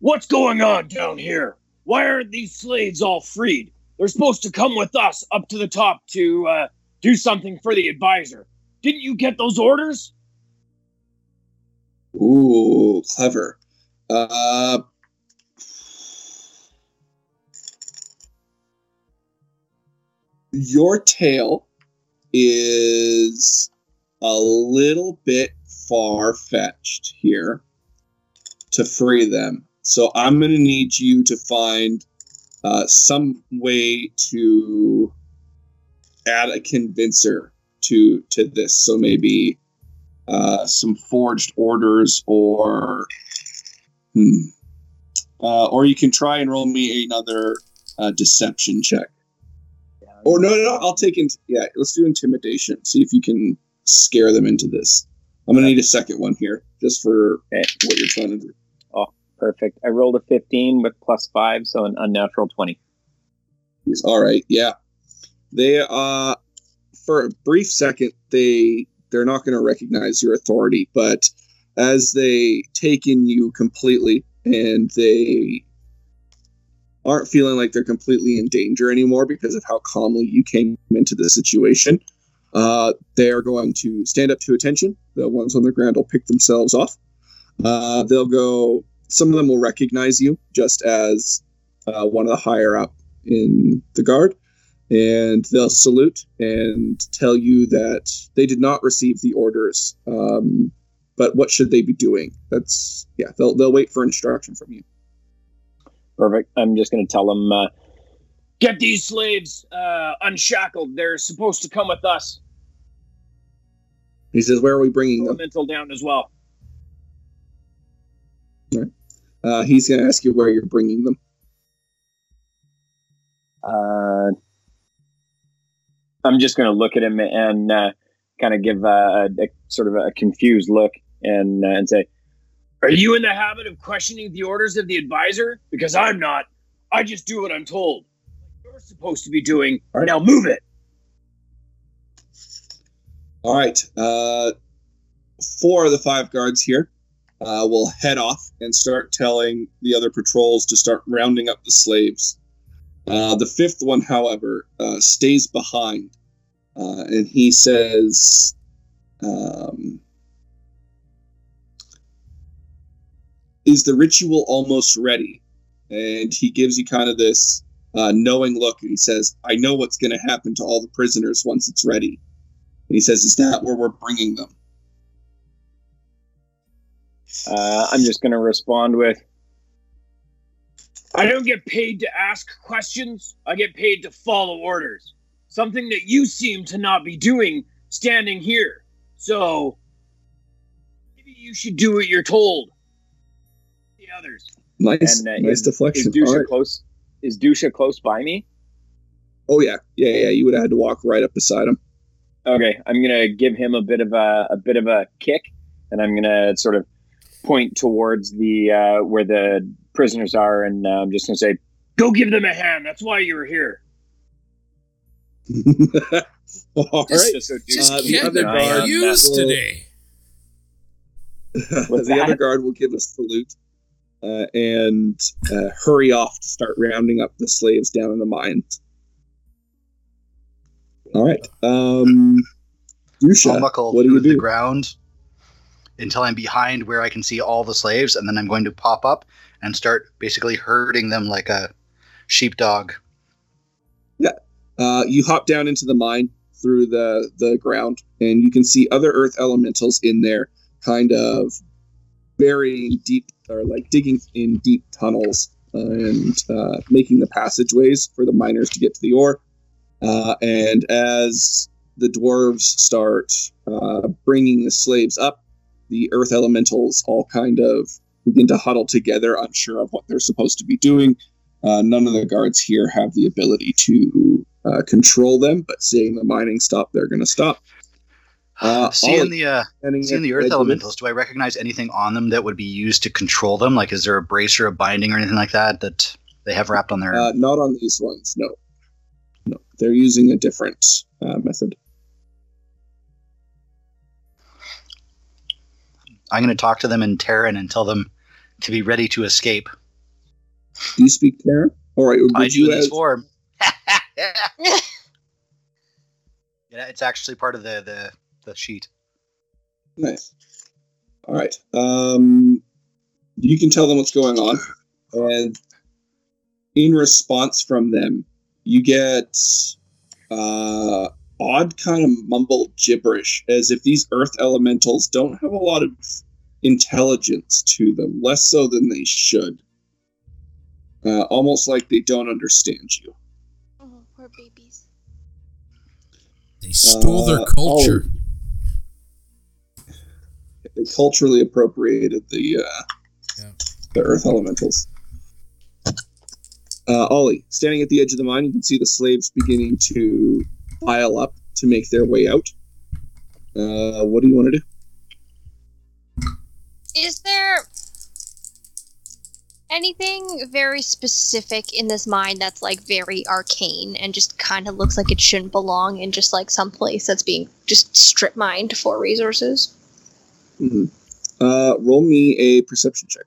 What's going on down here? Why aren't these slaves all freed? They're supposed to come with us up to the top to uh, do something for the advisor. Didn't you get those orders? Ooh, clever. Uh, your tale is a little bit far fetched here to free them. So I'm going to need you to find uh, some way to add a convincer to to this. So maybe uh, some forged orders or hmm. uh, or you can try and roll me another uh, deception check or no no no i'll take it yeah let's do intimidation see if you can scare them into this i'm gonna need a second one here just for Okay. what you're trying to do Oh, perfect. I rolled a 15 with plus five, so an unnatural 20. all right yeah they uh for a brief second they they're not going to recognize your authority but as they take in you completely and they aren't feeling like they're completely in danger anymore because of how calmly you came into the situation uh, they're going to stand up to attention the ones on the ground will pick themselves off uh, they'll go some of them will recognize you just as uh, one of the higher up in the guard and they'll salute and tell you that they did not receive the orders. Um, but what should they be doing? That's yeah. They'll they'll wait for instruction from you. Perfect. I'm just going to tell them. Uh, Get these slaves uh, unshackled. They're supposed to come with us. He says, "Where are we bringing them?" Mental down as well. Uh, he's going to ask you where you're bringing them. uh, I'm just going to look at him and uh, kind of give uh, a, a sort of a confused look and uh, and say, Are you in the habit of questioning the orders of the advisor? Because I'm not. I just do what I'm told. You're supposed to be doing. All right. Now move it. All right. Uh, four of the five guards here uh, will head off and start telling the other patrols to start rounding up the slaves. Uh, the fifth one, however, uh, stays behind, uh, and he says, um, "Is the ritual almost ready?" And he gives you kind of this uh, knowing look, and he says, "I know what's going to happen to all the prisoners once it's ready." And he says, "Is that where we're bringing them?" uh, I'm just going to respond with, I don't get paid to ask questions. I get paid to follow orders. Something that you seem to not be doing standing here. So maybe you should do what you're told. The others. Nice, And, uh, nice is- deflection. Is Dusha All right. close? Is Dusha close by me? Oh yeah, yeah, yeah. You would have had to walk right up beside him. Okay, I'm gonna give him a bit of a a bit of a kick, and I'm gonna sort of point towards the uh, where the prisoners are, and uh, I'm just gonna say, Go give them a hand. That's why you were here. All Just- right. just so Just Uh, the other guard abused will- today. The that? other guard will give a salute uh, and uh, hurry off to start rounding up the slaves down in the mines. All right. Um, Dusha, what do through you the ground until I'm behind where I can see all the slaves, and then I'm going to pop up and start basically herding them like a sheepdog. Yeah. Uh, you hop down into the mine through the the ground, and you can see other earth elementals in there, kind of burying deep or like digging in deep tunnels and uh, making the passageways for the miners to get to the ore. Uh, and as the dwarves start uh, bringing the slaves up, the earth elementals all kind of begin to huddle together, unsure of what they're supposed to be doing. Uh, none of the guards here have the ability to control them, but seeing the mining stop, they're going to stop. Uh, seeing the uh, Standing seeing the earth of elementals, do I recognize anything on them that would be used to control them? Like, is there a brace or a binding or anything like that that they have wrapped on their? Uh, not on these ones, no. No, they're using a different uh, method. I'm going to talk to them in Terran and tell them to be ready to escape. Do you speak Terran? All right, I would do you in this as, form. yeah, it's actually part of the the, the sheet. Nice. All right. Um, you can tell them what's going on, and in response from them, you get uh, odd kind of mumbled gibberish, as if these Earth elementals don't have a lot of intelligence to them, less so than they should. Uh, almost like they don't understand you. Oh, poor babies. They stole their Uh, culture. They culturally appropriated the uh, Yeah. the Earth elementals. Uh, Ollie, standing at the edge of the mine, you can see the slaves beginning to pile up to make their way out. Uh, what do you want to do? Is there anything very specific in this mine that's like very arcane and just kind of looks like it shouldn't belong in just like some place that's being just strip mined for resources? Mhm. Uh, roll me a perception check.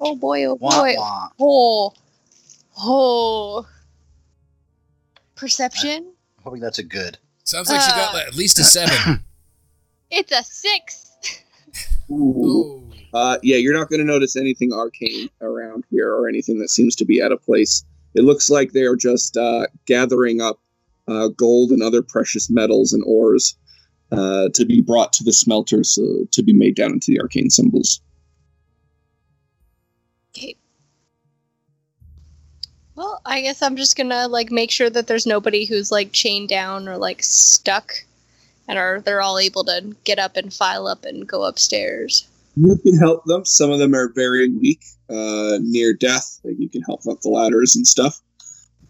Oh boy, oh boy. wah. Oh. Oh. Perception? Hoping that's a good. Sounds like she got uh, like, at least a seven. It's a six. oh. Uh, yeah, you're not going to notice anything arcane around here or anything that seems to be out of place. It looks like they are just uh, gathering up uh, gold and other precious metals and ores uh, to be brought to the smelters uh, to be made down into the arcane symbols. Okay. Well, I guess I'm just gonna like make sure that there's nobody who's like chained down or like stuck, and are they're all able to get up and file up and go upstairs. You can help them. Some of them are very weak, uh, near death. Like you can help up the ladders and stuff.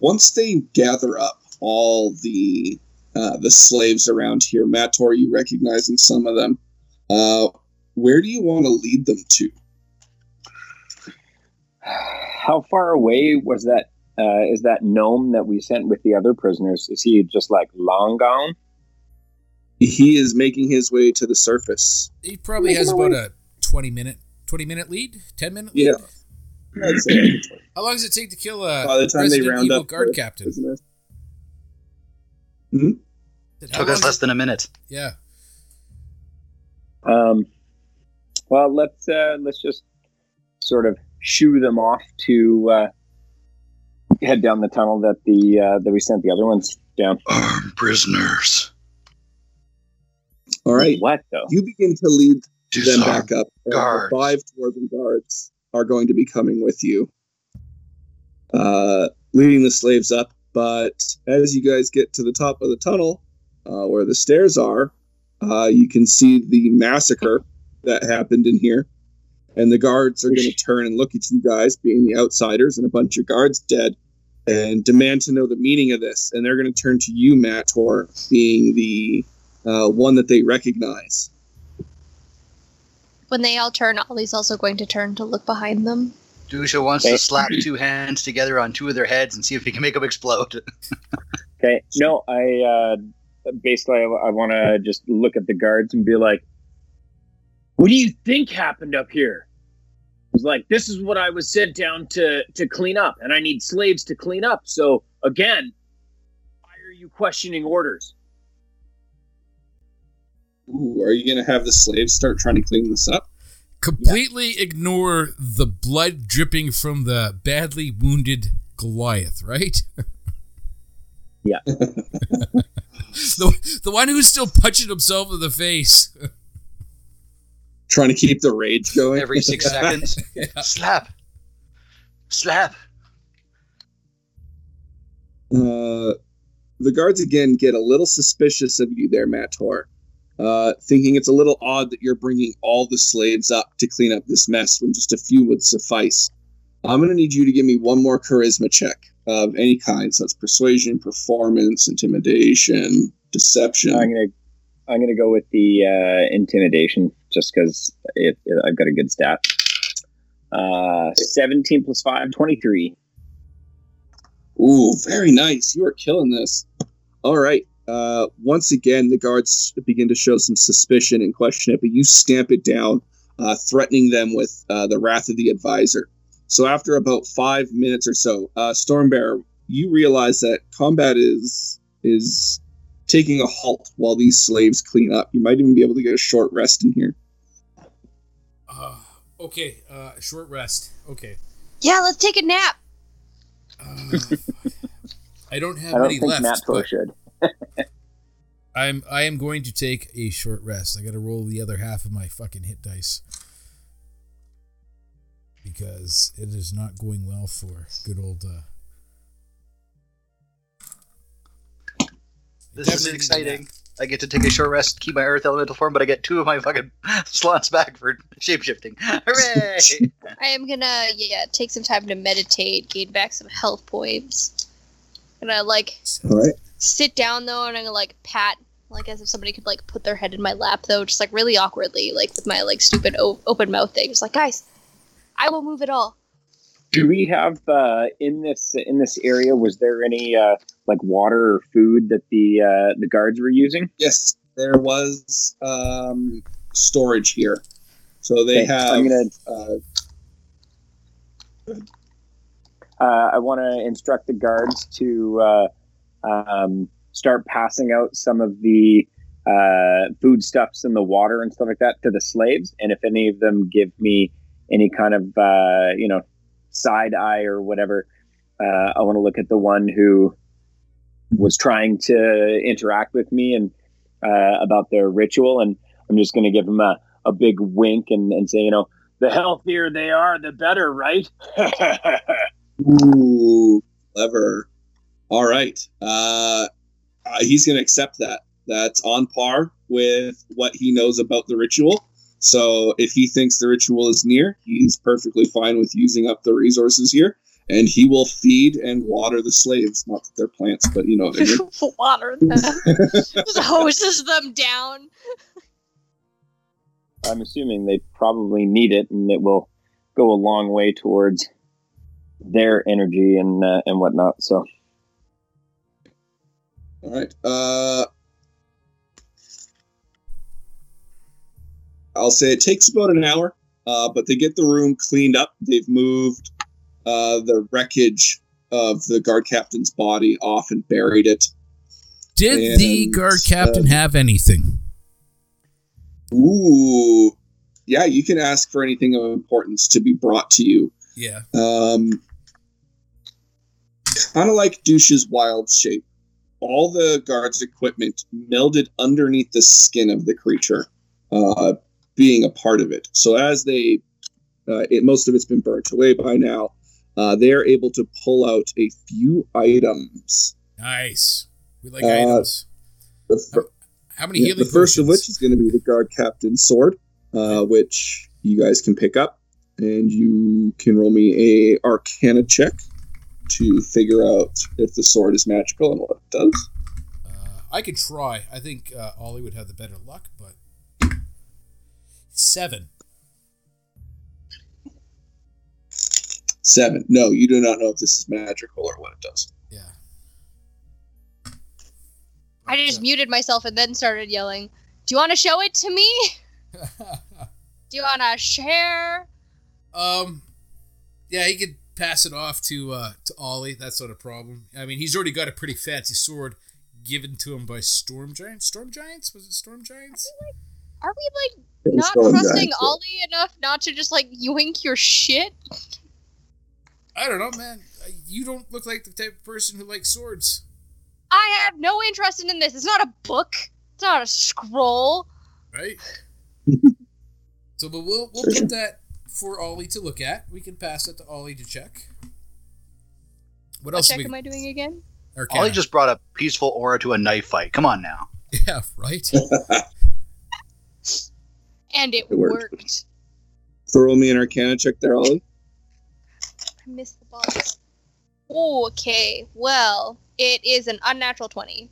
Once they gather up all the uh, the slaves around here, Mator, you recognizing some of them. Uh, where do you want to lead them to? How far away was that? Uh, is that gnome that we sent with the other prisoners? Is he just like long gone? He is making his way to the surface. He probably has about a twenty minute, twenty minute lead, ten minute. Yeah. Lead? I'd How long does it take to kill a by the time they round Evil up guard captain? prisoners. How Took us less than a minute. Yeah. Um, well, let's uh, let's just sort of shoo them off to uh, head down the tunnel that the uh, that we sent the other ones down. Armed prisoners. All right. What though? You begin to lead them back up. There are guards. five dwarven guards are going to be coming with you, uh, leading the slaves up. But as you guys get to the top of the tunnel, uh, where the stairs are, uh, you can see the massacre that happened in here. And the guards are going to turn and look at you guys, being the outsiders, and a bunch of guards dead, and demand to know the meaning of this. And they're going to turn to you, Mator, being the uh, one that they recognize. When they all turn, Ollie's also going to turn to look behind them. Dusha wants Okay. to slap two hands together on two of their heads and see if he can make them explode. Okay. No, I uh, basically I, I want to just look at the guards and be like, What do you think happened up here? It was like, this is what I was sent down to to clean up, and I need slaves to clean up. So again, why are you questioning orders? Ooh, are you going to have the slaves start trying to clean this up? Completely ignore the blood dripping from the badly wounded Goliath, right? Yeah. the, the one who's still punching himself in the face. Trying to keep the rage going Every six seconds. Yeah. Slap. Slap. Uh, the guards again get a little suspicious of you there, Mator, uh, thinking it's a little odd that you're bringing all the slaves up to clean up this mess when just a few would suffice. I'm going to need you to give me one more charisma check of any kind. So that's persuasion, performance, intimidation, deception. I'm gonna I'm gonna go with the uh, intimidation just because I've got a good stat. Uh, 17 plus 5, 23. Ooh, very nice. You are killing this. All right. Uh, once again, the guards begin to show some suspicion and question it, but you stamp it down, uh, threatening them with uh, the wrath of the advisor. So after about five minutes or so, uh, Stormbearer, you realize that combat is is taking a halt while these slaves clean up. You might even be able to get a short rest in here. Uh, okay, uh, short rest. Okay. Yeah, let's take a nap. Uh, I don't have I don't many think left. Matt but should. I'm I am going to take a short rest. I got to roll the other half of my fucking hit dice because it is not going well for good old. Uh, This is exciting. I get to take a short rest, keep my earth elemental form, but I get two of my fucking slots back for shapeshifting. Hooray! I am gonna yeah take some time to meditate, gain back some health points. and I like All right. Sit down though, and I'm gonna like pat like as if somebody could like put their head in my lap though, just like really awkwardly, like with my like stupid o- open mouth thing, just like guys, I will move it all. Do we have uh, in this in this area? Was there any uh, like water or food that the uh, the guards were using? Yes, there was um, storage here. So they Okay, have. I'm gonna uh, uh, I want to instruct the guards to uh, um, start passing out some of the uh, foodstuffs and the water and stuff like that to the slaves. And if any of them give me any kind of uh, you know side eye or whatever, uh, I want to look at the one who was trying to interact with me and uh, about their ritual, and I'm just going to give them a, a big wink and, and say, you know, The healthier they are, the better, right? Ooh, clever. All right. Uh, uh, he's going to accept that. That's on par with what he knows about the ritual. So if he thinks the ritual is near, he's perfectly fine with using up the resources here. And he will feed and water the slaves. Not that they're plants, but you know what I mean. Water them, just hoses them down. I'm assuming they probably need it, and it will go a long way towards their energy and uh, and whatnot. So All right. Uh, I'll say it takes about an hour, uh, but they get the room cleaned up. They've moved uh, the wreckage of the guard captain's body off and buried it. did the guard captain uh, have anything? Ooh, yeah, you can ask for anything of importance to be brought to you. Yeah. Um, kind of like Dusha's wild shape. All the guard's equipment melded underneath the skin of the creature, uh, being a part of it. So as they uh, it, most of it's been burnt away by now. Uh, they are able to pull out a few items. Nice. We like Uh, items. The, fir- How many yeah, healing the first of which is going to be the guard captain's sword, uh, which you guys can pick up, and you can roll me a Arcana check to figure out if the sword is magical and what it does. Uh, I could try. I think uh, Ollie would have the better luck, but seven. Seven. No, you do not know if this is magical or what it does. Yeah. I just But, muted myself and then started yelling. Do you want to show it to me? Do you want to share? um, yeah, he could pass it off to uh, to Ollie. That's not a problem. I mean, he's already got a pretty fancy sword given to him by Storm Giants. Storm Giants? Was it Storm Giants? Are we like It's not Storm trusting Giants. Ollie enough not to just like yoink your shit? I don't know, man. Uh, You don't look like the type of person who likes swords. I have no interest in this. It's not a book. It's not a scroll. right? so, but we'll we'll put that for Ollie to look at. We can pass it to Ollie to check. What What else? check we, am I doing again? Arcana. Ollie just brought a peaceful aura to a knife fight. Come on now. yeah, right. And it, It worked. worked. Throw me an Arcana check there, Ollie. I missed the box. Okay, well, it is an unnatural 20.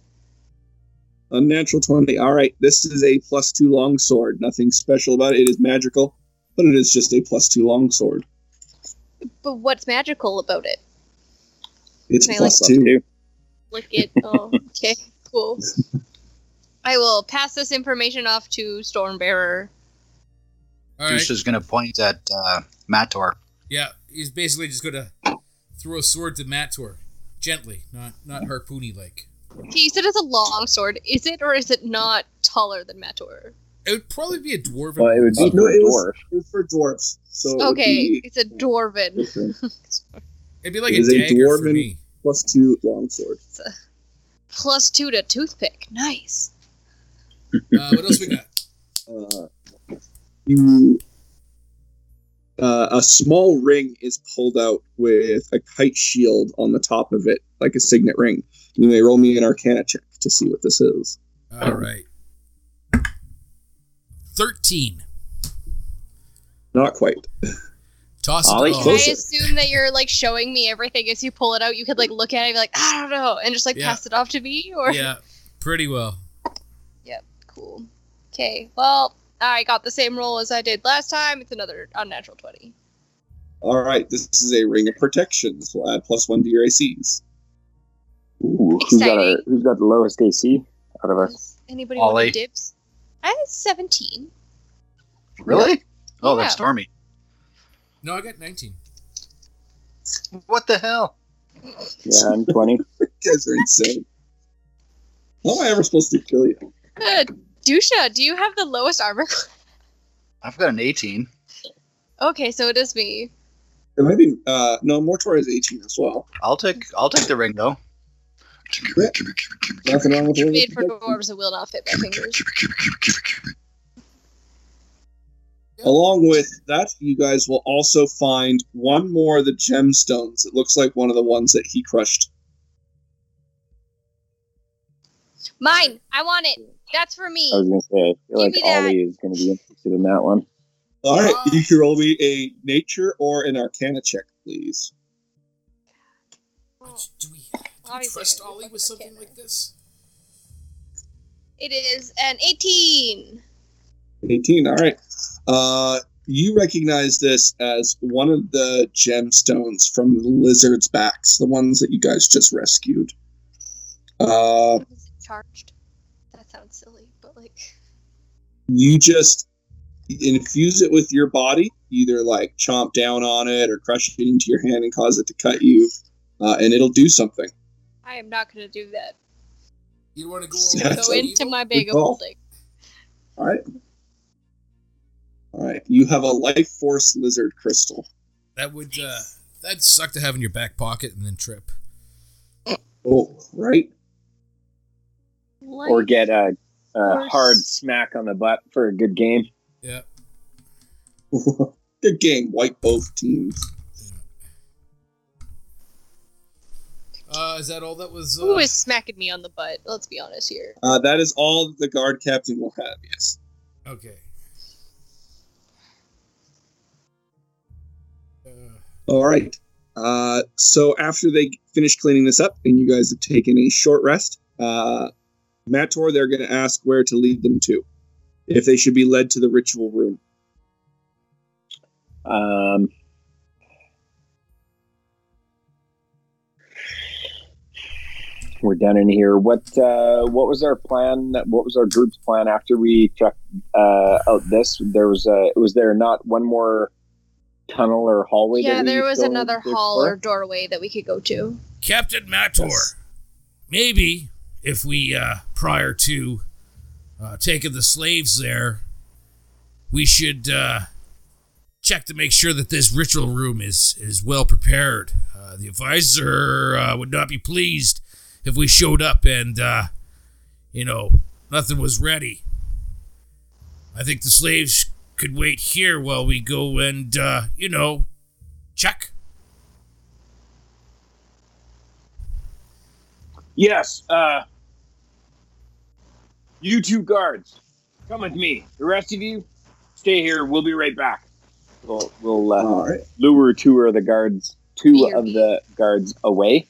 Unnatural 20. All right, this is a plus two long sword. Nothing special about it. It is magical, but it is just a plus two long sword. But what's magical about it? It's Can I, plus Plus two. two. Look it. Oh, okay, cool. I will pass this information off to Stormbearer. All right. Deuce is going to point at uh, Mator. Yeah, he's basically just gonna throw a sword to Mator, gently, not not harpoony like. Okay, you said it's a long sword. Is it or is it not taller than Mator? It would probably be a dwarven. Well, it would be Uh, no, it dwarf. was, it was for dwarves. So it Okay, be it's a dwarven. It'd be like it a is a dagger for dwarven- me. plus two long sword. Plus two to toothpick. Nice. Uh, what else we got? Uh, you uh, a small ring is pulled out with a kite shield on the top of it, like a signet ring. You may roll me an Arcana check to see what this is. All right. Thirteen. Not quite. Toss it Ollie? Can I assume that you're like showing me everything as you pull it out? You could like look at it and be like, I don't know, and just like Yeah. pass it off to me? Or Yeah, pretty well. Yep, cool. Okay, well, I got the same roll as I did last time. It's another unnatural 20. All right, this is a ring of protection. This will add plus one to your ACs. Ooh, who's got, a, Exciting. who's got the lowest AC out of us? Anybody Ollie. want dibs? I had 17. Really? Oh, Yeah. that's Stormy. No, I got nineteen. What the hell? Yeah, I'm 20. You guys are insane. How am I ever supposed to kill you? Uh, Dusha, do you have the lowest armor class? I've got an 18. Okay, so it is me. It might be. Uh, no, Mator is eighteen as well. I'll take I'll take the ring though. Nothing wrong with ring of Made for dwarves, it will not fit my fingers. Along with that, you guys will also find one more of the gemstones. It looks like one of the ones that he crushed. Mine! I want it! That's for me! I was going to say, I feel Give like me that. Ollie is going to be interested in that one. All right, Ah. you can roll me a nature or an arcana check, please. But do we, do we Obviously, trust I Ollie with something kid. like this? It is an 18! 18. All right. Uh, you recognize this as one of the gemstones from the lizard's backs, the ones that you guys just rescued. Uh, Is it charged? That sounds silly, but like. you just infuse it with your body, either like chomp down on it or crush it into your hand and cause it to cut you, uh, and it'll do something. I am not going to do that. You want to go Yeah, over Go a- into my bag of holding. All right. All right. You have a life force lizard crystal. That would uh, that'd suck to have in your back pocket and then trip. Oh, right. Or get a, a hard smack on the butt for a good game. Yeah. good game. white both teams. Uh, is that all that was? Uh, Who is smacking me on the butt? Let's be honest here. Uh, that is all the guard captain will have. Yes. Okay. Uh, All right. Uh, so after they finish cleaning this up and you guys have taken a short rest, uh, Mator, they're going to ask where to lead them to. If they should be led to the ritual room. Um, we're done in here. What uh, what was our plan? What was our group's plan after we checked uh, out this? There was uh, was there not one more tunnel or hallway? Yeah, there was another hall or doorway that we could go to. Captain Mator, Yes. maybe if we, uh, prior to uh, taking the slaves there, we should uh, check to make sure that this ritual room is is well prepared. Uh, the advisor uh, would not be pleased if we showed up and, uh, you know, nothing was ready. I think the slaves could wait here while we go and, uh, you know, check. Yes. Uh, you two guards, come with me. The rest of you, stay here. We'll be right back. We'll, we'll uh, All right. lure two of the guards, two Fear of me. the guards away.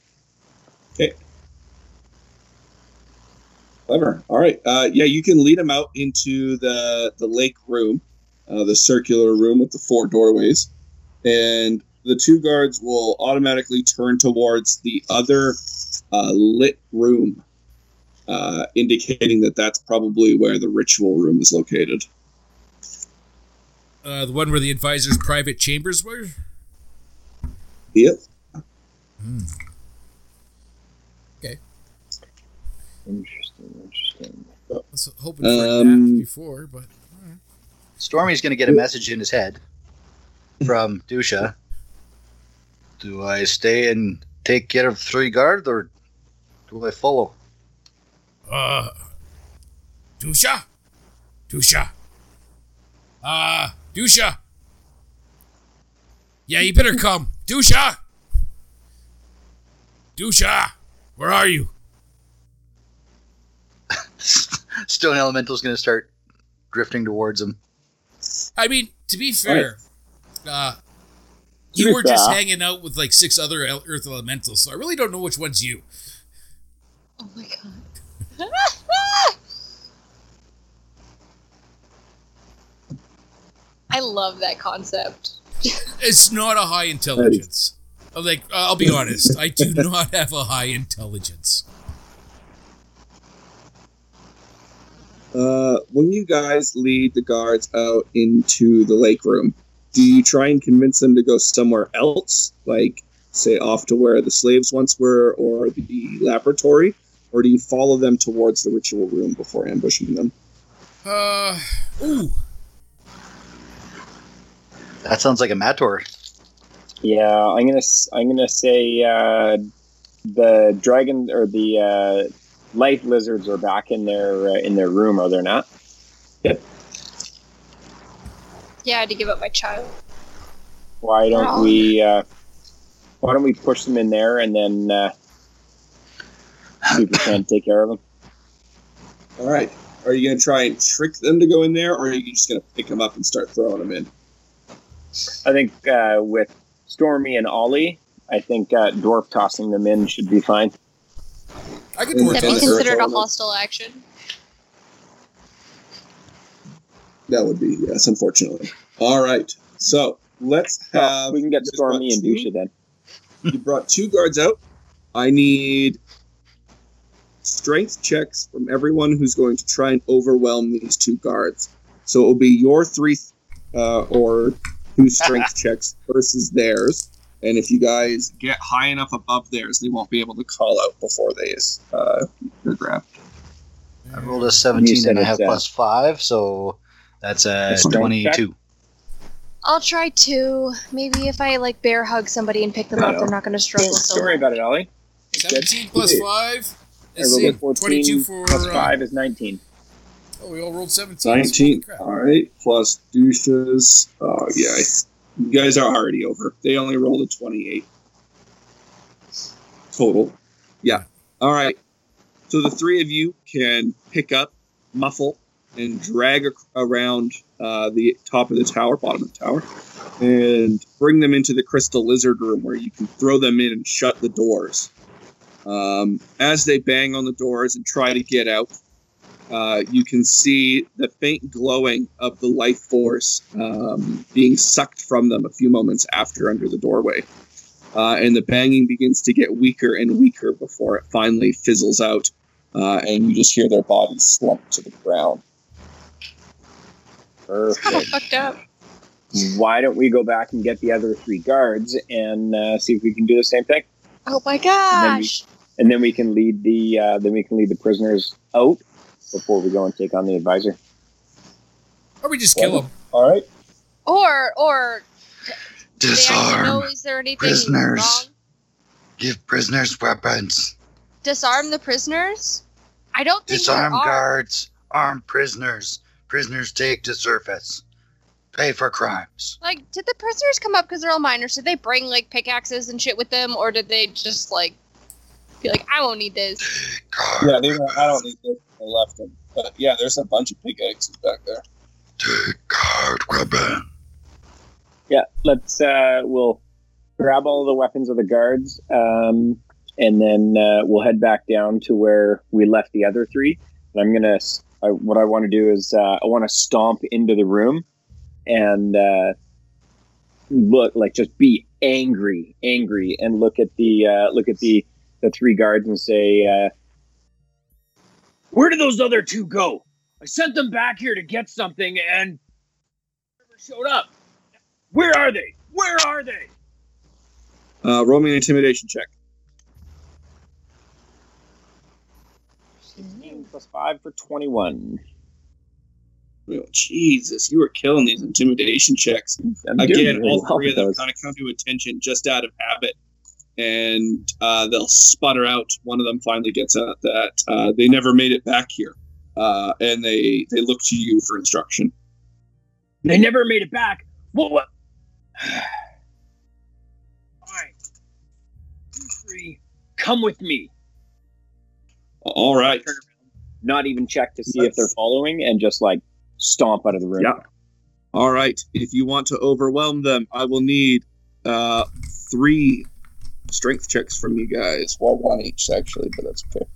Clever. All right. Uh, yeah, you can lead them out into the the lake room, uh, the circular room with the four doorways, and the two guards will automatically turn towards the other uh, lit room, uh, indicating that that's probably where the ritual room is located. Uh, the one where the advisor's private chambers were? Yep. Interesting, interesting. I was hoping for a Um, nap before, but Stormy's going to get a message in his head from Dusha. Do I stay and take care of three guards, or do I follow? uh, Dusha, Dusha, uh, Dusha. Yeah, you better come, Dusha. Dusha, where are you? Stone Elemental's going to start drifting towards him. I mean, to be fair, uh, you were just fair. hanging out with like six other Earth Elementals, so I really don't know which one's you. Oh my god. I love that concept. It's not a high intelligence. Like, uh, I'll be honest, I do not have a high intelligence. Uh, when you guys lead the guards out into the lake room, do you try and convince them to go somewhere else, like say off to where the slaves once were, or the laboratory, or do you follow them towards the ritual room before ambushing them? Uh, ooh, That sounds like a Mator. Yeah, I'm gonna I'm gonna say uh, the dragon or the uh, life lizards are back in their uh, in their room, are they not? Yep. Yeah, I had to give up my child. Why don't Oh. we uh, Why don't we push them in there and then uh, see if we can take care of them? All right. Are you going to try and trick them to go in there, or are you just going to pick them up and start throwing them in? I think uh, with Stormy and Ollie, I think uh, dwarf tossing them in should be fine. I could That'd That'd be considered a hostile action. That would be yes, unfortunately. All right. So let's have. we can get Stormy and two- Dusha then. You brought two guards out. I need strength checks from everyone who's going to try and overwhelm these two guards. So it will be your three uh, or two strength checks versus theirs. And if you guys get high enough above theirs, they won't be able to call out before they uh, are grabbed. I rolled a 17 and a it's, half uh, plus 5, so that's a Strength 22. I'll try two. Maybe if I like bear hug somebody and pick them up, Yeah. they're not going to struggle so Don't worry about it, Ollie. Seventeen plus five. I Let's rolled a 14 twenty-two for plus uh, 5 is 19. Oh, we all rolled seventeen. 19. All right. Plus douches. Oh, yeah. You guys are already over. They only rolled a 28 total. Yeah. All right. So the three of you can pick up, muffle, and drag around uh, the top of the tower, bottom of the tower, and bring them into the crystal lizard room where you can throw them in and shut the doors. Um, as they bang on the doors and try to get out, uh, you can see the faint glowing of the life force um, being sucked from them a few moments after under the doorway. Uh, and the banging begins to get weaker and weaker before it finally fizzles out, uh, and you just hear their bodies slump to the ground. Kind of Perfect. fucked up. Why don't we go back and get the other three guards and uh, see if we can do the same thing? Oh my then we- gosh. And then we can lead the uh, then we can lead the prisoners out before we go and take on the advisor. Or we just kill him. All right. Or or do they know Disarm. is there anything prisoners. wrong? Give prisoners weapons. Disarm the prisoners? I don't think Disarm guards. Arm prisoners. Prisoners take to surface. Pay for crimes. Like, did the prisoners come up because they're all miners? Did they bring like pickaxes and shit with them, or did they just like be like, I won't need this? Guard. Yeah, they were, I don't need they, they left them. But yeah, there's a bunch of pickaxes back there. Take guard weapon. Yeah, let's uh, we'll grab all the weapons of the guards, um, and then uh, we'll head back down to where we left the other three. And I'm gonna s- I, what I want to do is uh, I want to stomp into the room and uh, look like just be angry, angry, and look at the uh, look at the the three guards and say, uh, Where did those other two go? I sent them back here to get something and never showed up. Where are they? Where are they? Uh, roll me an intimidation check. plus five for twenty one. Oh, Jesus, you were killing these intimidation checks. I'm Again, all well three of them kind of come to attention just out of habit, and uh, they'll sputter out. One of them finally gets out that uh, they never made it back here, uh, and they they look to you for instruction. They never made it back. What? What? Fine. You three, come with me. All right. Not even check to see if they're following, and just like stomp out of the room. Yeah. All right. If you want to overwhelm them, I will need uh, three strength checks from you guys. Well, one each actually, but that's okay.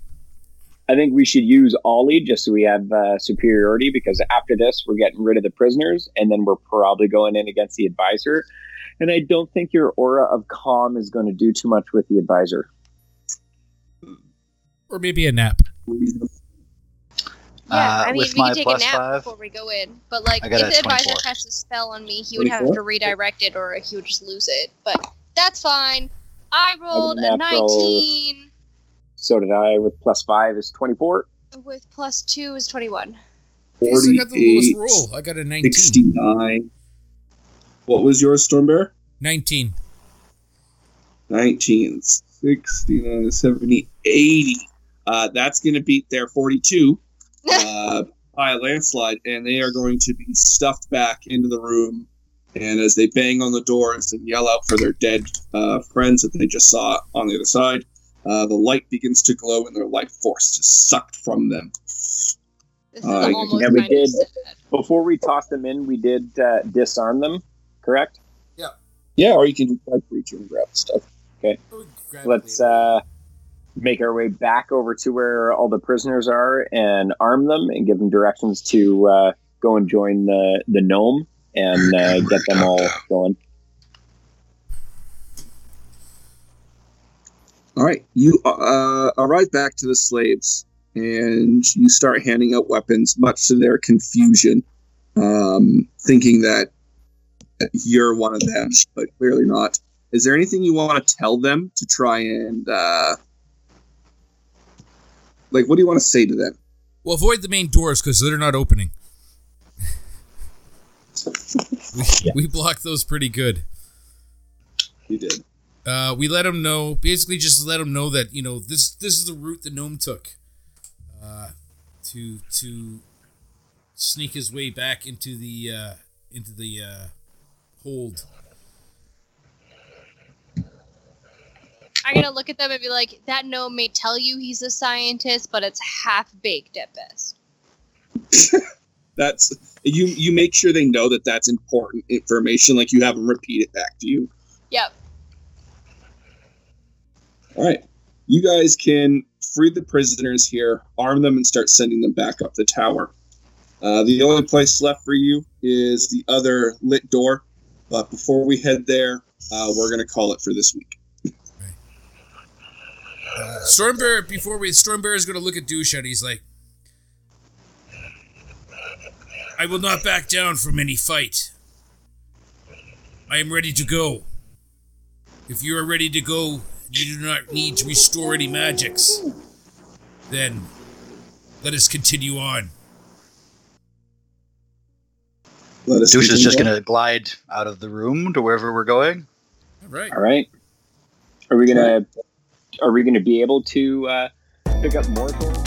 I think we should use Ollie just so we have uh, superiority because after this we're getting rid of the prisoners and then we're probably going in against the advisor. And I don't think your aura of calm is going to do too much with the advisor. Or maybe a nap. Yeah, Uh, I mean, with we my could take a nap five, before we go in. But like, if the advisor 24. casts a spell on me, he would have to redirect it, or he would just lose it. But that's fine. I rolled a a 19 So did I with plus five is 24. with plus two is 21. Yes, I got the lowest 48, roll. I got a 19. 69. What was yours, Stormbear? 19. 19, 69, 70, 80. Uh, that's going to beat their 42 uh, by a landslide, and they are going to be stuffed back into the room. And as they bang on the doors and yell out for their dead uh, friends that they just saw on the other side, uh, the light begins to glow and their life force just sucked from them. This is Uh, yeah, we did. Before we toss them in, we did uh, disarm them, correct? Yeah, Yeah, or you can just like reach and grab the stuff. Let's uh, make our way back over to where all the prisoners are and arm them and give them directions to uh, go and join the, the gnome and uh, get them all going. All right, you uh, arrive back to the slaves, and you start handing out weapons, much to their confusion, um, thinking that you're one of them, but clearly not. Is there anything you want to tell them to try and, uh, like, what do you want to say to them? Well, avoid the main doors because they're not opening yeah. we blocked those pretty good. You did. Uh, we let him know, basically, just let him know that you know this this is the route the gnome took, uh, to to sneak his way back into the uh, into the uh, hold. I'm gonna look at them and be like, "That gnome may tell you he's a scientist, but it's half baked at best." That's you. You make sure they know that that's important information. Like you have them repeat it back to you. Yep. All right, you guys can free the prisoners here, arm them, and start sending them back up the tower. Uh, the only place left for you is the other lit door. But before we head there, uh, we're gonna call it for this week. Uh, Stormbear, before we, Stormbear is going to look at Dusha and he's like, I will not back down from any fight. I am ready to go. If you are ready to go, you do not need to restore any magics. Then let us continue on. Let us. Douche is just going to glide out of the room to wherever we're going. All right. All right. Are we gonna? Are we gonna be able to uh, pick up more? tools?